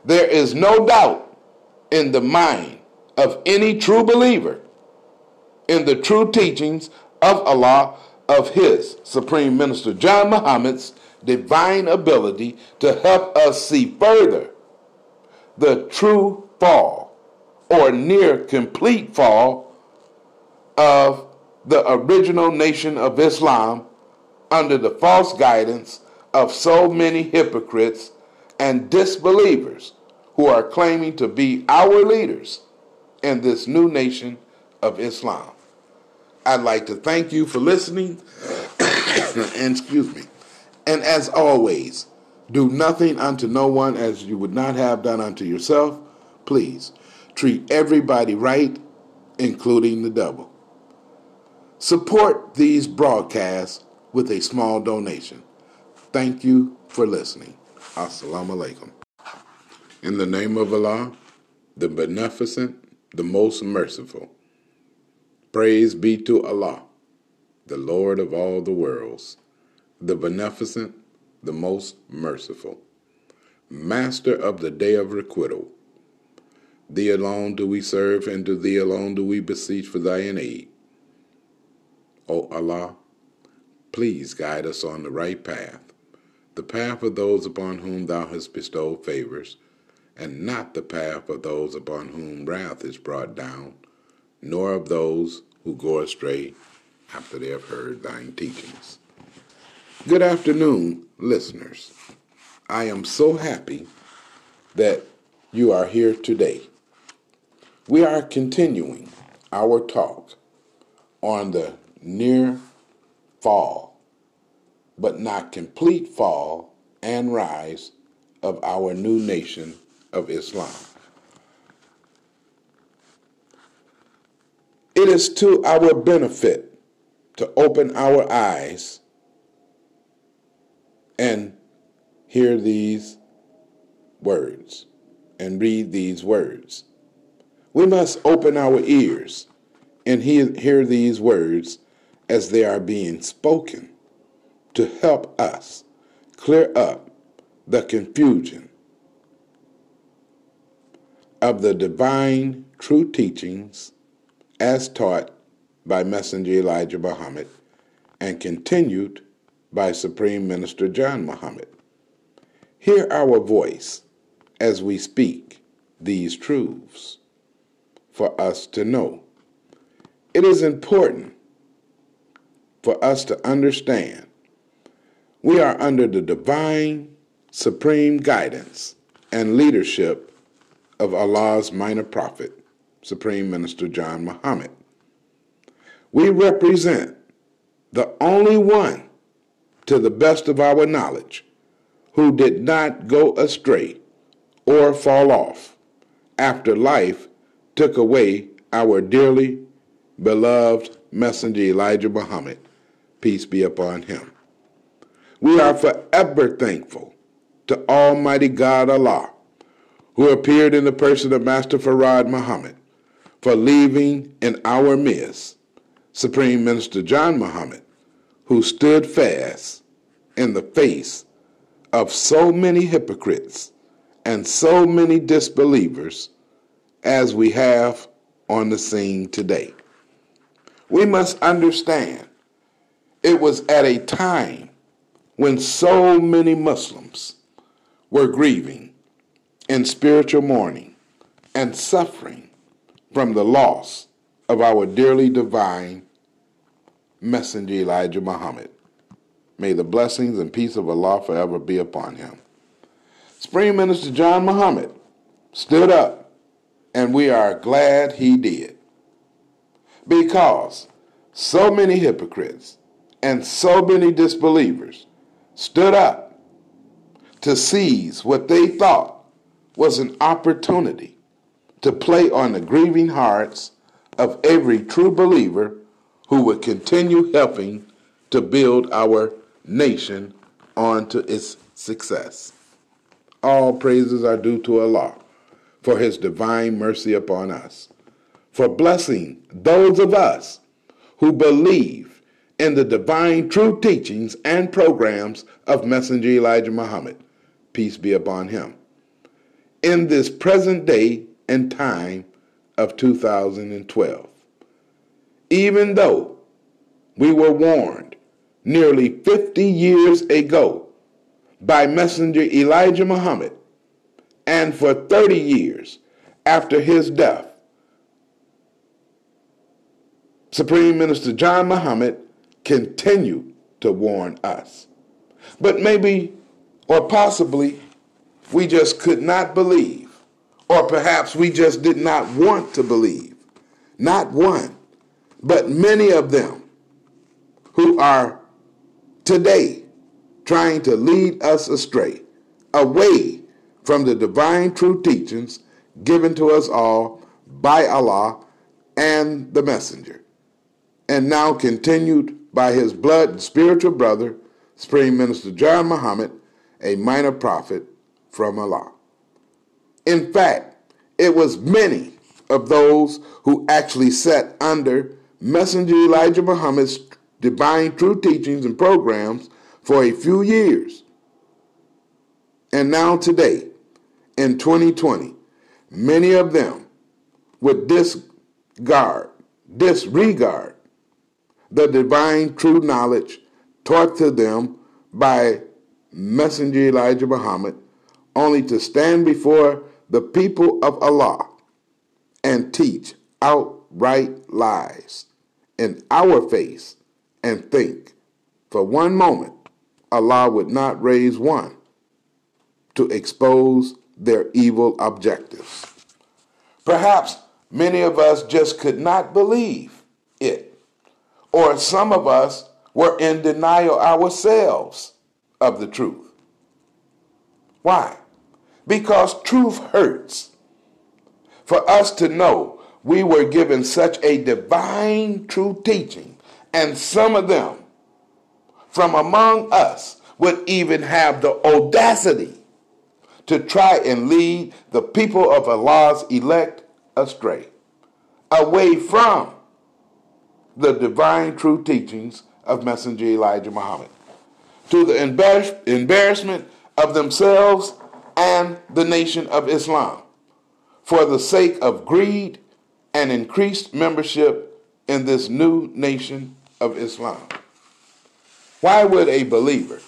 There is no doubt in the mind of any true believer in the true teachings of Allah of his Supreme Minister John Muhammad's divine ability to help us see further the true fall or near complete fall of the original nation of Islam under the false guidance of so many hypocrites and disbelievers who are claiming to be our leaders in this new nation of Islam. I'd like to thank you for listening [coughs] and excuse me and as always, do nothing unto no one as you would not have done unto yourself. Please treat everybody right, including the devil. Support these broadcasts with a small donation. Thank you for listening. Assalamu alaikum. In the name of Allah, the beneficent, the most merciful. Praise be to Allah, the Lord of all the worlds the beneficent, the most merciful, master of the day of requital. Thee alone do we serve, and to thee alone do we beseech for thine aid. O Allah, please guide us on the right path, the path of those upon whom thou hast bestowed favors, and not the path of those upon whom wrath is brought down, nor of those who go astray after they have heard thine teachings. Good afternoon, listeners. I am so happy that you are here today. We are continuing our talk on the near fall, but not complete fall and rise of our new nation of Islam. It is to our benefit to open our eyes and hear these words and read these words. We must open our ears and hear, hear these words as they are being spoken to help us clear up the confusion of the divine true teachings as taught by Messenger Elijah Muhammad and continued by Supreme Minister John Muhammad. Hear our voice as we speak these truths for us to know. It is important for us to understand we are under the divine, supreme guidance and leadership of Allah's minor prophet, Supreme Minister John Muhammad. We represent the only one, to the best of our knowledge, who did not go astray or fall off after life took away our dearly beloved messenger Elijah Muhammad, peace be upon him. We are forever thankful to Almighty God Allah, who appeared in the person of Master Farad Muhammad, for leaving in our midst Supreme Minister John Muhammad, who stood fast in the face of so many hypocrites and so many disbelievers as we have on the scene today. We must understand it was at a time when so many Muslims were grieving in spiritual mourning and suffering from the loss of our dearly divine messenger Elijah Muhammad. May the blessings and peace of Allah forever be upon him. Supreme Minister John Muhammad stood up, and we are glad he did. Because so many hypocrites and so many disbelievers stood up to seize what they thought was an opportunity to play on the grieving hearts of every true believer who would continue helping to build our nation on to its success. All praises are due to Allah for his divine mercy upon us, for blessing those of us who believe in the divine true teachings and programs of Messenger Elijah Muhammad, peace be upon him, in this present day and time of 2012. Even though we were warned nearly 50 years ago by Messenger Elijah Muhammad, and for 30 years after his death, Supreme Minister John Muhammad continued to warn us. But maybe, or possibly, we just could not believe, or perhaps we just did not want to believe. Not one, but many of them who are today trying to lead us astray, away from the divine true teachings given to us all by Allah and the messenger, and now continued by his blood and spiritual brother, Supreme Minister John Muhammad, a minor prophet from Allah. In fact, it was many of those who actually sat under Messenger Elijah Muhammad's divine true teachings and programs for a few years. And now, today, in 2020, many of them would discard, disregard the divine true knowledge taught to them by Messenger Elijah Muhammad, only to stand before the people of Allah and teach outright lies in our face and think for one moment Allah would not raise one to expose their evil objectives. Perhaps many of us just could not believe or some of us were in denial ourselves of the truth. Why? Because truth hurts. For us to know we were given such a divine true teaching, and some of them from among us would even have the audacity to try and lead the people of Allah's elect astray, away from the divine true teachings of Messenger Elijah Muhammad. To the embarrassment of themselves and the nation of Islam for the sake of greed and increased membership in this new nation of Islam. Why would a believer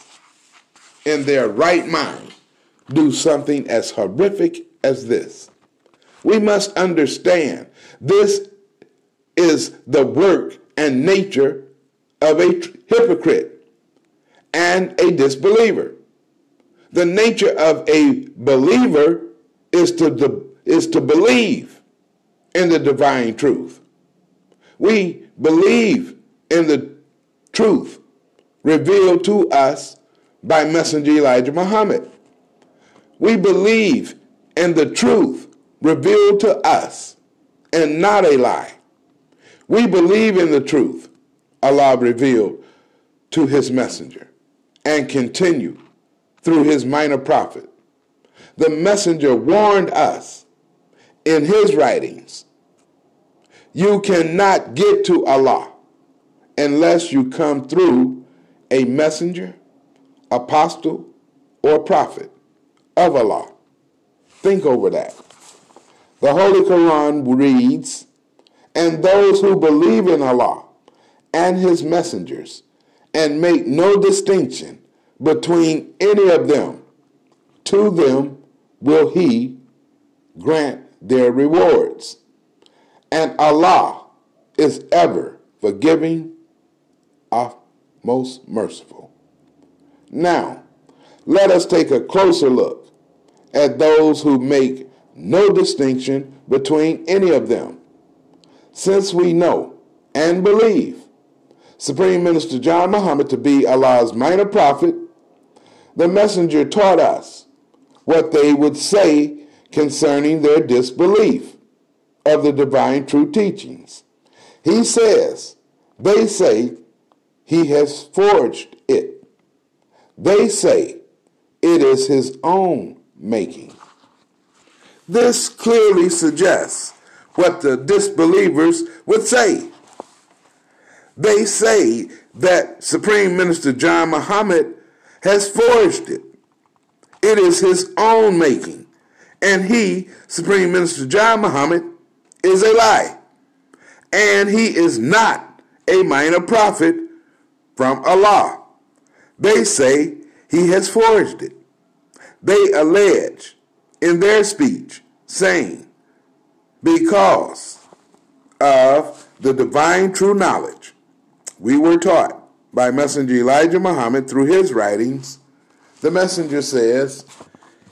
in their right mind do something as horrific as this? We must understand this is the work and nature of a hypocrite and a disbeliever. The nature of a believer is to, is to believe in the divine truth. We believe in the truth revealed to us by Messenger Elijah Muhammad. We believe in the truth revealed to us and not a lie. We believe in the truth Allah revealed to his messenger and continue through his minor prophet. The messenger warned us in his writings you cannot get to Allah unless you come through a messenger, apostle, or prophet of Allah. Think over that. The Holy Quran reads, And those who believe in Allah and his messengers and make no distinction between any of them, to them will he grant their rewards. And Allah is ever forgiving, most merciful. Now, let us take a closer look at those who make no distinction between any of them. Since we know and believe Supreme Minister John Muhammad to be Allah's minor prophet, the messenger taught us what they would say concerning their disbelief of the divine true teachings. He says, they say he has forged it. They say it is his own making. This clearly suggests what the disbelievers would say. They say that Supreme Minister John Muhammad has forged it. It is his own making. And he, Supreme Minister John Muhammad, is a lie. And he is not a minor prophet from Allah. They say he has forged it. They allege in their speech, saying, because of the divine true knowledge we were taught by Messenger Elijah Muhammad through his writings, the messenger says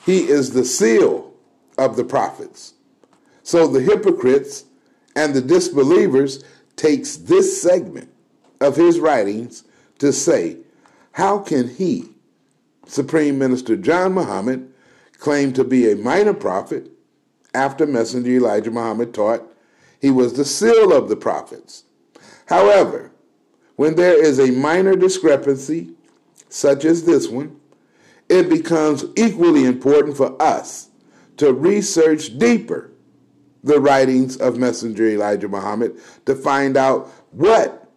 he is the seal of the prophets. So the hypocrites and the disbelievers takes this segment of his writings to say, how can he, Supreme Minister John Muhammad, claim to be a minor prophet after Messenger Elijah Muhammad taught he was the seal of the prophets? However, when there is a minor discrepancy, such as this one, it becomes equally important for us to research deeper the writings of Messenger Elijah Muhammad to find out what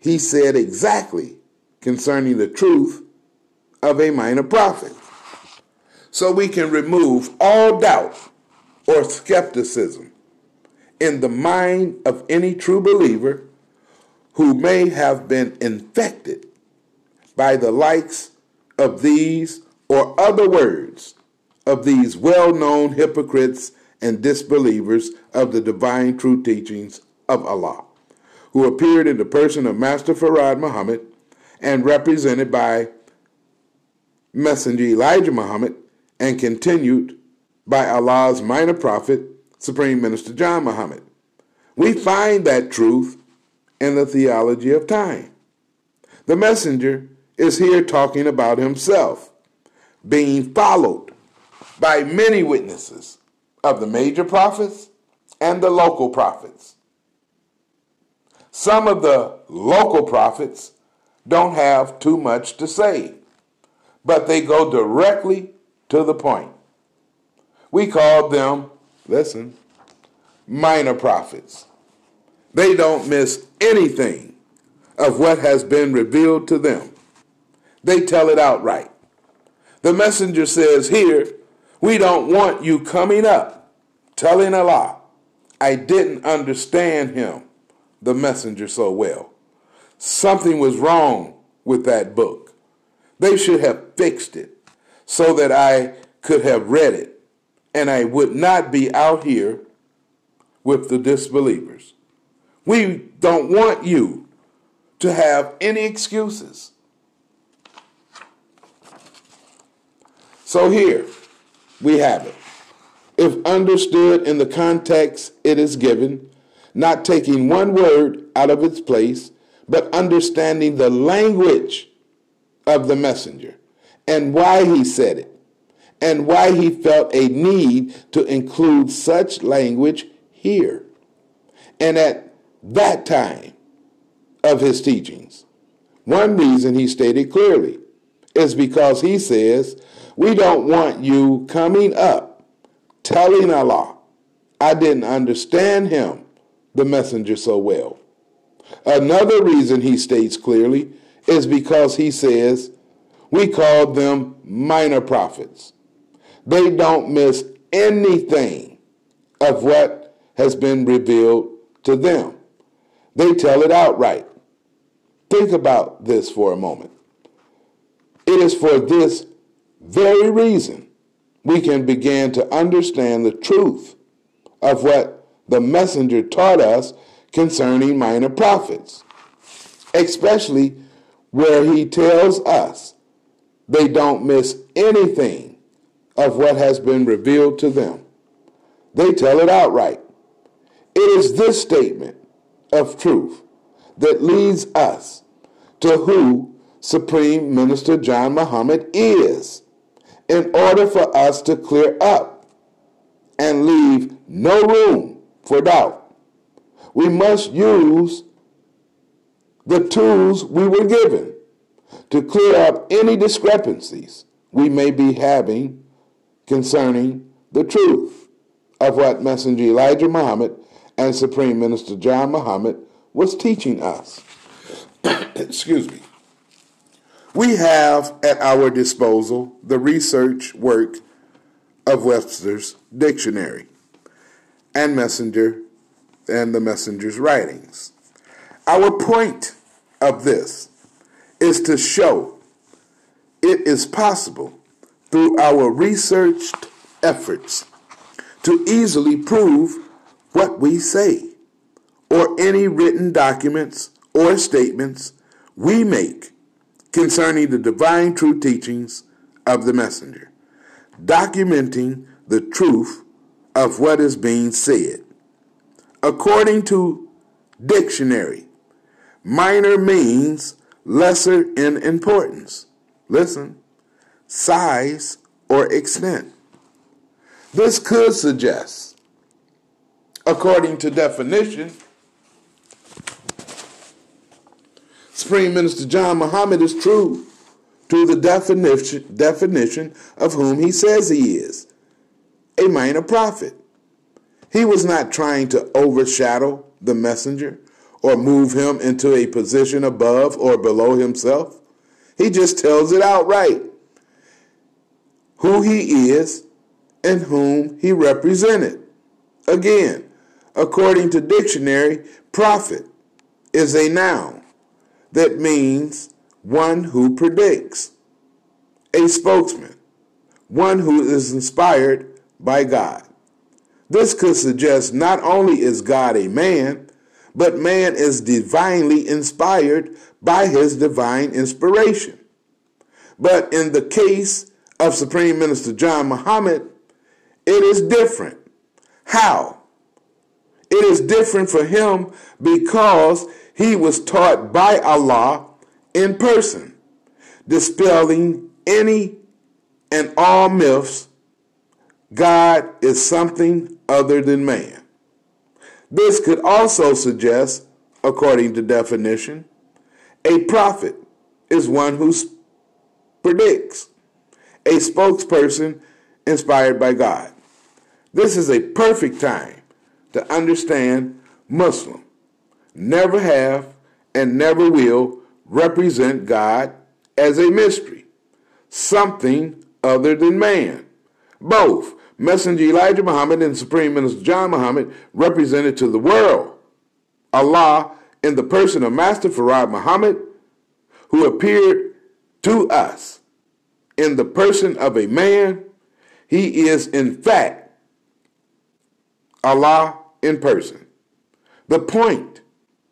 he said exactly concerning the truth of a minor prophet. So we can remove all doubt or skepticism in the mind of any true believer who may have been infected by the likes of these or other words of these well known hypocrites and disbelievers of the divine true teachings of Allah, who appeared in the person of Master Fard Muhammad and represented by Messenger Elijah Muhammad and continued by Allah's minor prophet, Supreme Minister John Muhammad. We find that truth in the theology of time. The messenger is here talking about himself being followed by many witnesses of the major prophets and the local prophets. Some of the local prophets don't have too much to say, but they go directly to the point. We called them, listen, minor prophets. They don't miss anything of what has been revealed to them. They tell it outright. The messenger says here, we don't want you coming up telling a lie. I didn't understand him, the messenger, so well. Something was wrong with that book. They should have fixed it so that I could have read it and I would not be out here with the disbelievers. We don't want you to have any excuses. So here we have it. If understood in the context it is given, not taking one word out of its place, but understanding the language of the messenger and why he said it and why he felt a need to include such language here and at that time of his teachings. One reason he stated clearly is because he says, We don't want you coming up telling Allah. I didn't understand him, the messenger, so well. Another reason he states clearly is because he says, We called them minor prophets. They don't miss anything of what has been revealed to them. They tell it outright. Think about this for a moment. It is for this very reason we can begin to understand the truth of what the messenger taught us concerning minor prophets, especially where he tells us they don't miss anything of what has been revealed to them. They tell it outright. It is this statement of truth that leads us to who Supreme Minister John Muhammad is in order for us to clear up and leave no room for doubt. We must use the tools we were given to clear up any discrepancies we may be having concerning the truth of what Messenger Elijah Muhammad and Supreme Minister John Muhammad was teaching us. [coughs] Excuse me. We have at our disposal the research work of Webster's dictionary and messenger and the messenger's writings. Our point of this is to show it is possible through our researched efforts to easily prove what we say or any written documents or statements we make concerning the divine true teachings of the messenger, documenting the truth of what is being said. According to dictionary, minor means lesser in importance. Listen, size or extent. This could suggest, according to definition, Supreme Minister John Muhammad is true to the definition, definition of whom he says he is a minor prophet. He was not trying to overshadow the messenger or move him into a position above or below himself. He just tells it outright who he is and whom he represented. Again, according to dictionary, prophet is a noun that means one who predicts, a spokesman, one who is inspired by God. This could suggest not only is God a man, but man is divinely inspired by his divine inspiration. But in the case of Supreme Minister John Muhammad, it is different. How? It is different for him because he was taught by Allah in person, dispelling any and all myths. God is something other than man. This could also suggest, according to definition, a prophet is one who predicts, a spokesperson inspired by God. This is a perfect time to understand Muslim never have and never will represent God as a mystery, something other than man. Both Messenger Elijah Muhammad and Supreme Minister John Muhammad represented to the world Allah in the person of Master Fard Muhammad, who appeared to us in the person of a man. He is, in fact, Allah in person. The point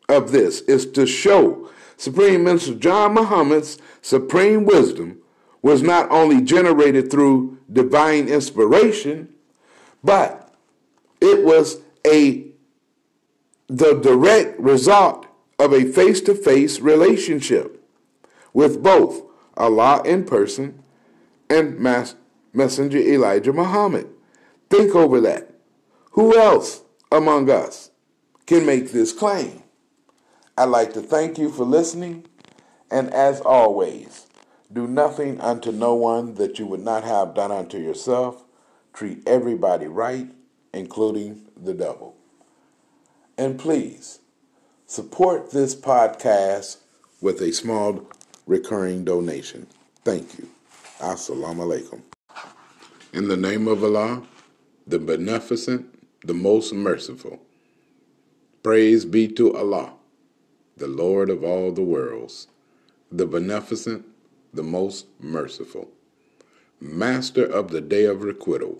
of this is to show Supreme Minister John Muhammad's supreme wisdom was not only generated through divine inspiration, but it was a the direct result of a face-to-face relationship with both Allah in person and Messenger Elijah Muhammad. Think over that. Who else among us can make this claim? I'd like to thank you for listening, and as always, do nothing unto no one that you would not have done unto yourself. Treat everybody right, including the devil. And please support this podcast with a small recurring donation. Thank you. Assalamu alaikum. In the name of Allah, the beneficent, the most merciful. Praise be to Allah, the Lord of all the worlds, the beneficent, the most merciful, master of the day of requital.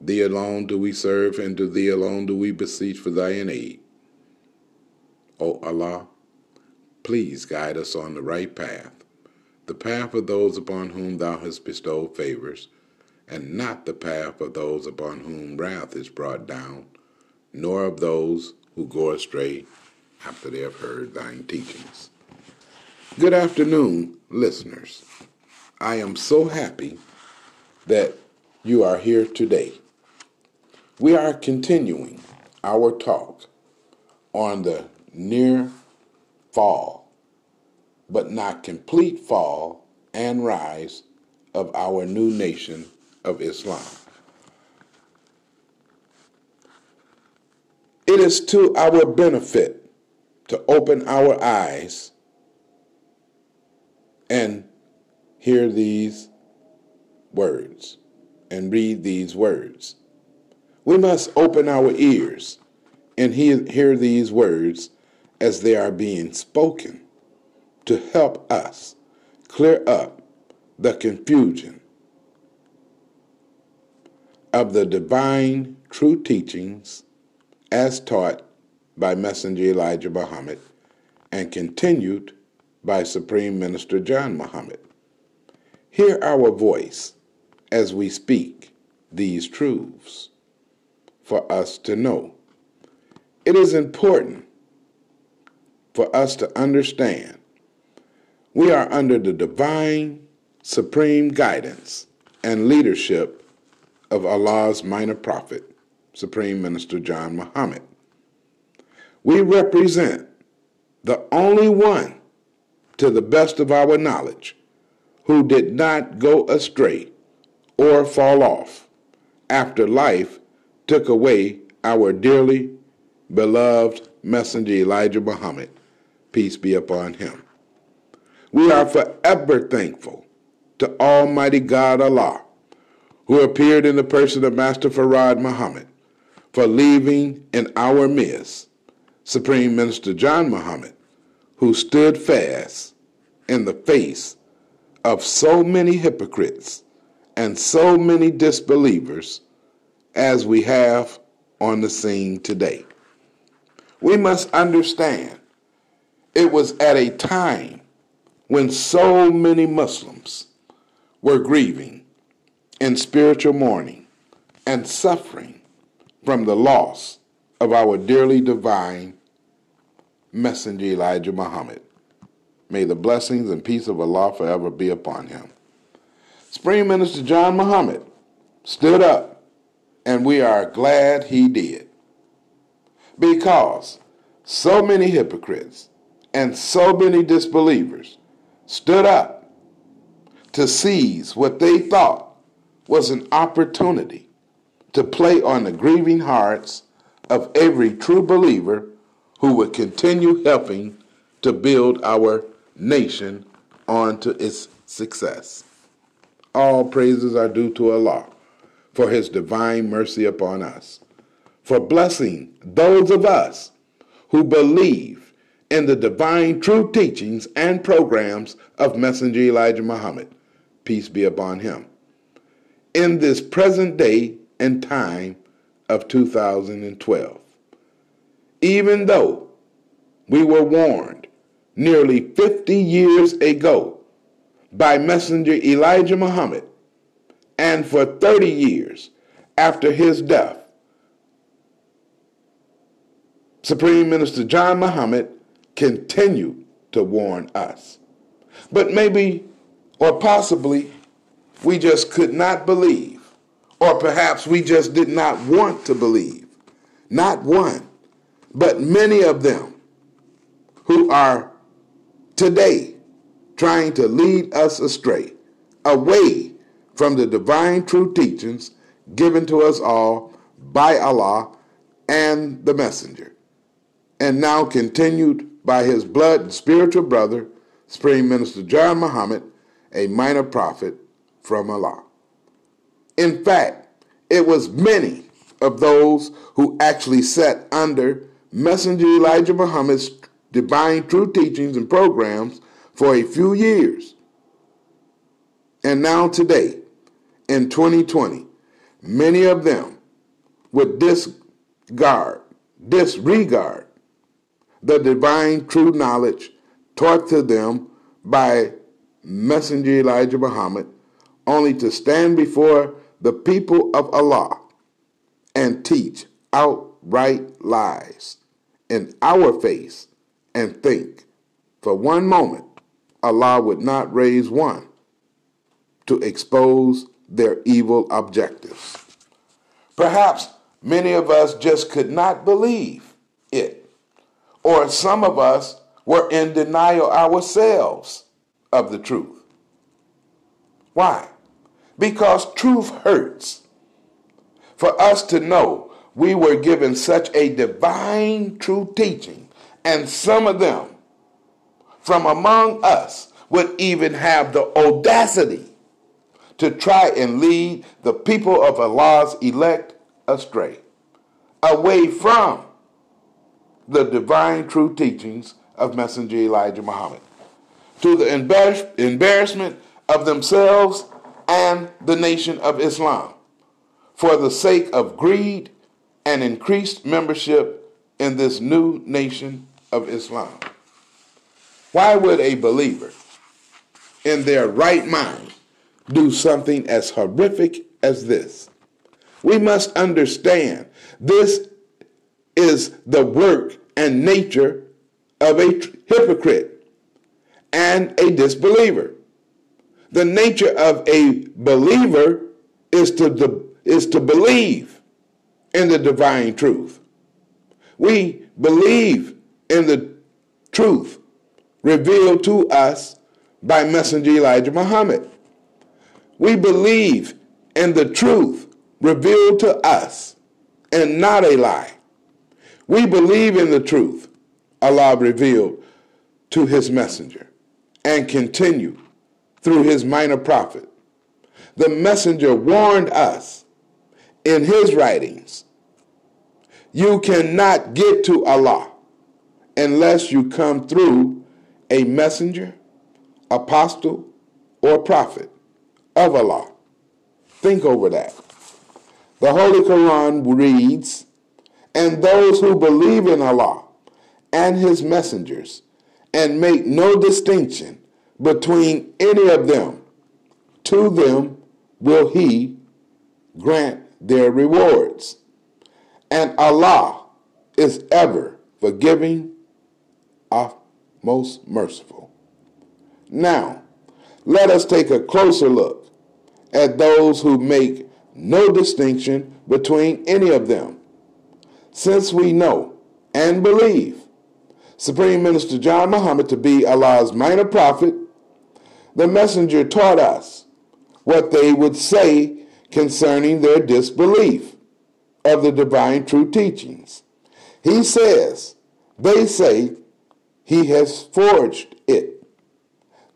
Thee alone do we serve, and to thee alone do we beseech for thine aid. O Allah, please guide us on the right path, the path of those upon whom thou hast bestowed favors, and not the path of those upon whom wrath is brought down, nor of those who go astray after they have heard thine teachings. Good afternoon, listeners. I am so happy that you are here today. We are continuing our talk on the near fall, but not complete fall and rise of our new nation of Islam. It is to our benefit to open our eyes and hear these words and read these words. We must open our ears and hear, hear these words as they are being spoken to help us clear up the confusion of the divine true teachings as taught by Messenger Elijah Muhammad and continued by Supreme Minister John Muhammad. Hear our voice as we speak these truths for us to know. It is important for us to understand we are under the divine, supreme guidance and leadership of Allah's minor prophet, Supreme Minister John Muhammad. We represent the only one to the best of our knowledge, who did not go astray or fall off after life took away our dearly beloved messenger Elijah Muhammad, peace be upon him. We are forever thankful to Almighty God Allah, who appeared in the person of Master Fard Muhammad, for leaving in our midst Supreme Minister John Muhammad, who stood fast in the face of so many hypocrites and so many disbelievers as we have on the scene today. We must understand it was at a time when so many Muslims were grieving in spiritual mourning and suffering from the loss of our dearly divine messenger Elijah Muhammad. May the blessings and peace of Allah forever be upon him. Supreme Minister John Muhammad stood up, and we are glad he did. Because so many hypocrites and so many disbelievers stood up to seize what they thought was an opportunity to play on the grieving hearts of every true believer who would continue helping to build our nation onto its success. All praises are due to Allah for his divine mercy upon us, for blessing those of us who believe in the divine true teachings and programs of Messenger Elijah Muhammad, peace be upon him, in this present day and time of 2012. Even though we were warned nearly 50 years ago by Messenger Elijah Muhammad, and for 30 years after his death, Supreme Minister John Muhammad continued to warn us. But maybe, or possibly, we just could not believe, or perhaps we just did not want to believe. Not one, but many of them who are today trying to lead us astray, away from the divine true teachings given to us all by Allah and the Messenger, and now continued by his blood and spiritual brother, Supreme Minister John Muhammad, a minor prophet from Allah. In fact, it was many of those who actually sat under Messenger Elijah Muhammad's divine true teachings and programs for a few years. And now, today, in 2020, many of them would discard, disregard the divine true knowledge taught to them by Messenger Elijah Muhammad, only to stand before the people of Allah and teach outright lies in our face and think for one moment Allah would not raise one to expose their evil objectives. Perhaps many of us just could not believe it, or some of us were in denial ourselves of the truth. Why? Because truth hurts. For us to know we were given such a divine true teaching, and some of them from among us would even have the audacity to try and lead the people of Allah's elect astray, away from the divine true teachings of Messenger Elijah Muhammad, to the embarrass- embarrassment of themselves and the nation of Islam, for the sake of greed and increased membership in this new nation of Islam. Why would a believer in their right mind do something as horrific as this? We must understand this is the work and nature of a hypocrite and a disbeliever. The nature of a believer is to, is to believe in the divine truth. We believe in the truth revealed to us by Messenger Elijah Muhammad. We believe in the truth revealed to us and not a lie. We believe in the truth Allah revealed to his messenger and continue through his minor prophet. The messenger warned us in his writings you cannot get to Allah unless you come through a messenger, apostle, or prophet of Allah. Think over that. The Holy Quran reads, And those who believe in Allah and His messengers and make no distinction between any of them, to them will He grant their rewards. And Allah is ever forgiving, of most merciful. Now, let us take a closer look at those who make no distinction between any of them. Since we know and believe Supreme Minister John Muhammad to be Allah's minor prophet, the messenger taught us what they would say concerning their disbelief of the divine true teachings. He says, they say he has forged it.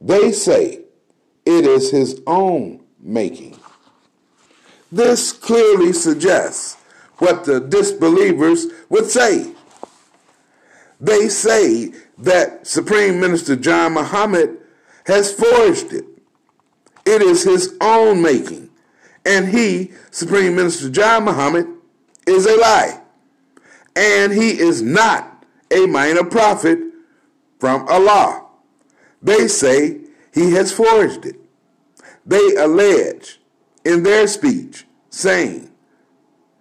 They say it is his own making. This clearly suggests what the disbelievers would say. They say that Supreme Minister John Muhammad has forged it. It is his own making. And he, Supreme Minister John Muhammad, is a lie. And he is not a minor prophet from Allah. They say he has forged it. They allege in their speech, saying,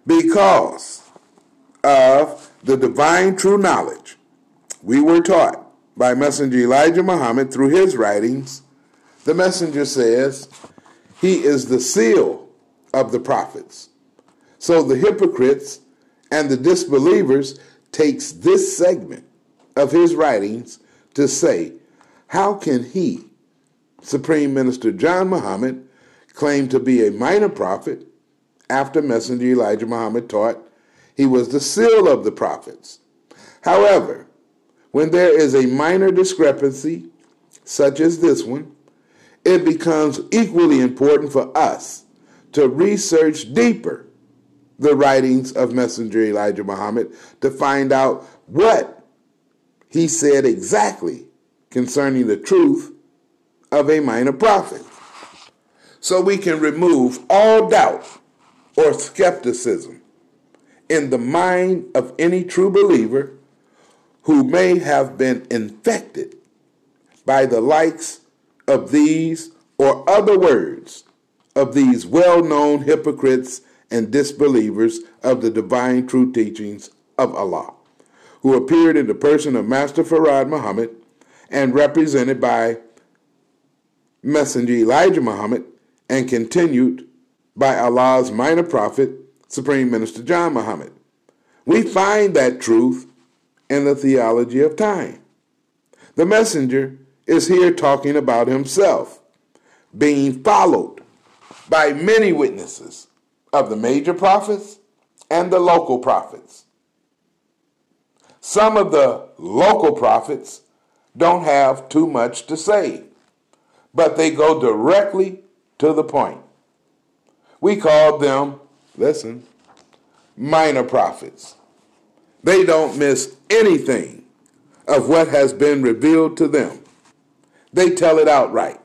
because of the divine true knowledge we were taught by Messenger Elijah Muhammad through his writings, the messenger says he is the seal of the prophets. So the hypocrites and the disbelievers takes this segment of his writings to say, how can he, Supreme Minister John Muhammad, claim to be a minor prophet after Messenger Elijah Muhammad taught he was the seal of the prophets? However, when there is a minor discrepancy, such as this one, it becomes equally important for us to research deeper the writings of Messenger Elijah Muhammad to find out what he said exactly concerning the truth of a minor prophet. So we can remove all doubt or skepticism in the mind of any true believer who may have been infected by the likes of these or other words of these well known hypocrites and disbelievers of the divine true teachings of Allah, who appeared in the person of Master Fard Muhammad and represented by Messenger Elijah Muhammad and continued by Allah's minor prophet, Supreme Minister John Muhammad. We find that truth in the theology of time. The messenger is here talking about himself being followed by many witnesses of the major prophets and the local prophets. Some of the local prophets don't have too much to say, but they go directly to the point. We called them, listen, minor prophets. They don't miss anything of what has been revealed to them. They tell it outright.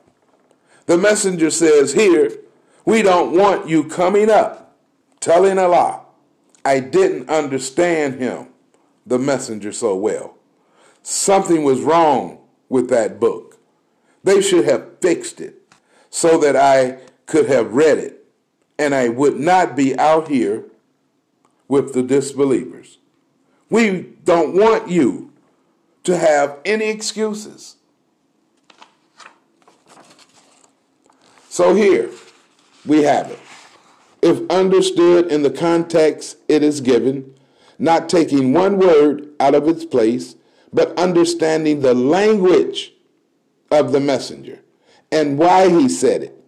The messenger says here, we don't want you coming up telling a lie. I didn't understand him, the messenger, so well. Something was wrong with that book. They should have fixed it so that I could have read it and I would not be out here with the disbelievers. We don't want you to have any excuses. So here we have it. If understood in the context it is given, not taking one word out of its place, but understanding the language of the messenger and why he said it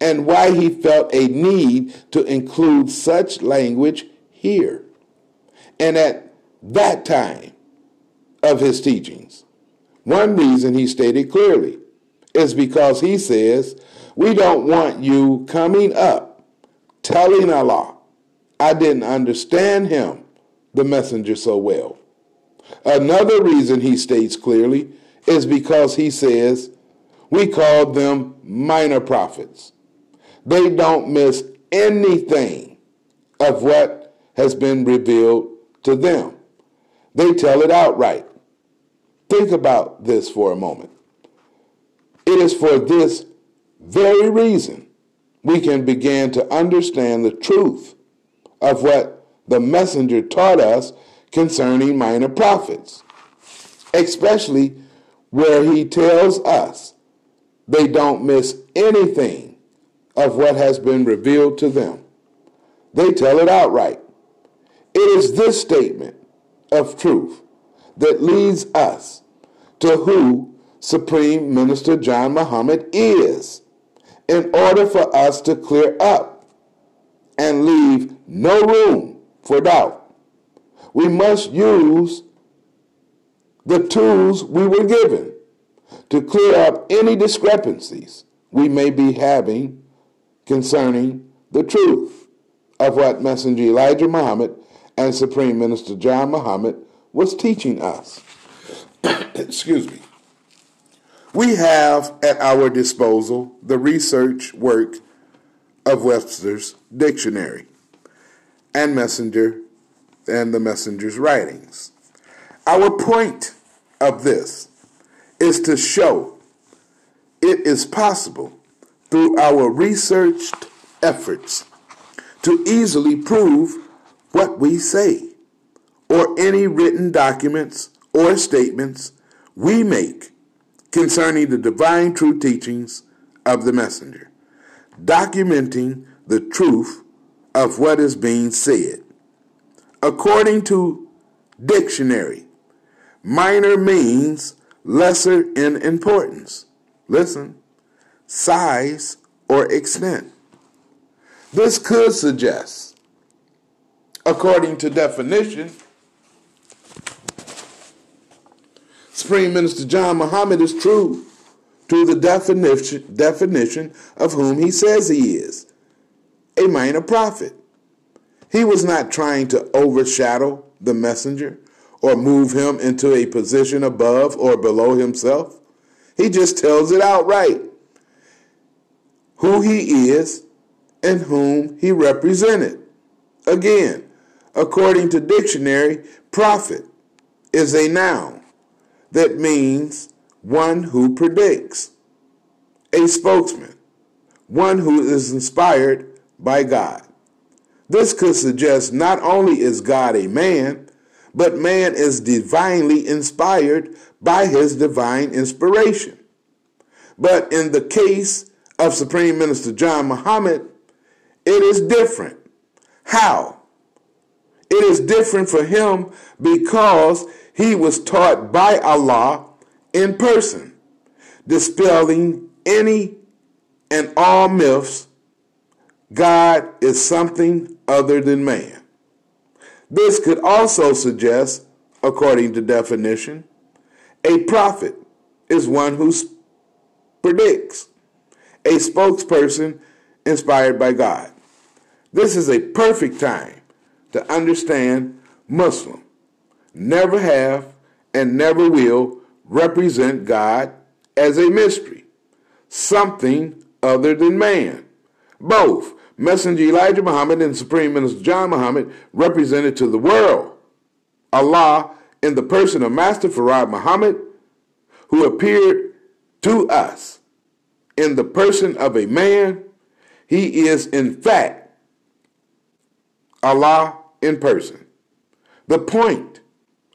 and why he felt a need to include such language here and at that time of his teachings. One reason he stated clearly is because he says, We don't want you coming up telling Allah, I didn't understand him, the messenger, so well. Another reason he states clearly is because he says we called them minor prophets. They don't miss anything of what has been revealed to them. They tell it outright. Think about this for a moment. It is for this very reason we can begin to understand the truth of what the messenger taught us concerning minor prophets, especially where he tells us they don't miss anything of what has been revealed to them. They tell it outright. It is this statement of truth that leads us to who Supreme Minister John Muhammad is in order for us to clear up and leave no room for doubt we must use the tools we were given to clear up any discrepancies we may be having concerning the truth of what Messenger Elijah Muhammad and Supreme Minister John Muhammad was teaching us. [coughs] Excuse me. We have at our disposal the research work of Webster's dictionary and messenger and the messenger's writings. Our point of this is to show it is possible through our researched efforts to easily prove what we say or any written documents or statements we make concerning the divine true teachings of the messenger, documenting the truth of what is being said. According to dictionary, minor means lesser in importance. Listen, size or extent. This could suggest, according to definition, Supreme Minister John Muhammad is true to the definition, definition of whom he says he is a minor prophet. He was not trying to overshadow the messenger or move him into a position above or below himself. He just tells it outright who he is and whom he represented. Again, according to dictionary, prophet is a noun that means one who predicts, a spokesman, one who is inspired by God. This could suggest not only is God a man, but man is divinely inspired by his divine inspiration. But in the case of Supreme Minister John Muhammad, it is different. How? It is different for him because he was taught by Allah in person, dispelling any and all myths. God is something other than man. This could also suggest, according to definition, a prophet is one who predicts, a spokesperson inspired by God. This is a perfect time to understand Muslim never have, and never will represent God as a mystery, something other than man. Both Messenger Elijah Muhammad and Supreme Minister John Muhammad represented to the world Allah in the person of Master Fard Muhammad, who appeared to us in the person of a man. He is, in fact, Allah in person. The point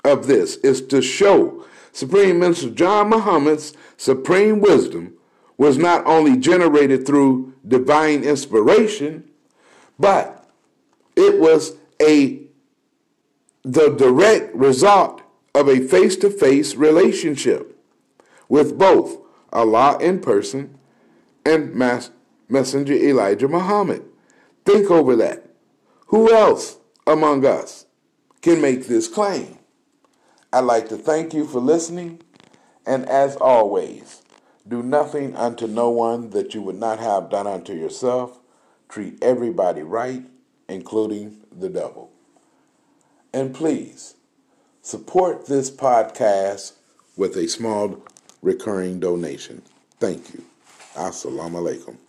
of this is to show Supreme Minister John Muhammad's supreme wisdom was not only generated through divine inspiration, but it was a the direct result of a face-to-face relationship with both Allah in person and Messenger Elijah Muhammad. Think over that. Who else among us can make this claim? I'd like to thank you for listening, and as always, do nothing unto no one that you would not have done unto yourself. Treat everybody right, including the devil. And please support this podcast with a small recurring donation. Thank you. Assalamu alaikum.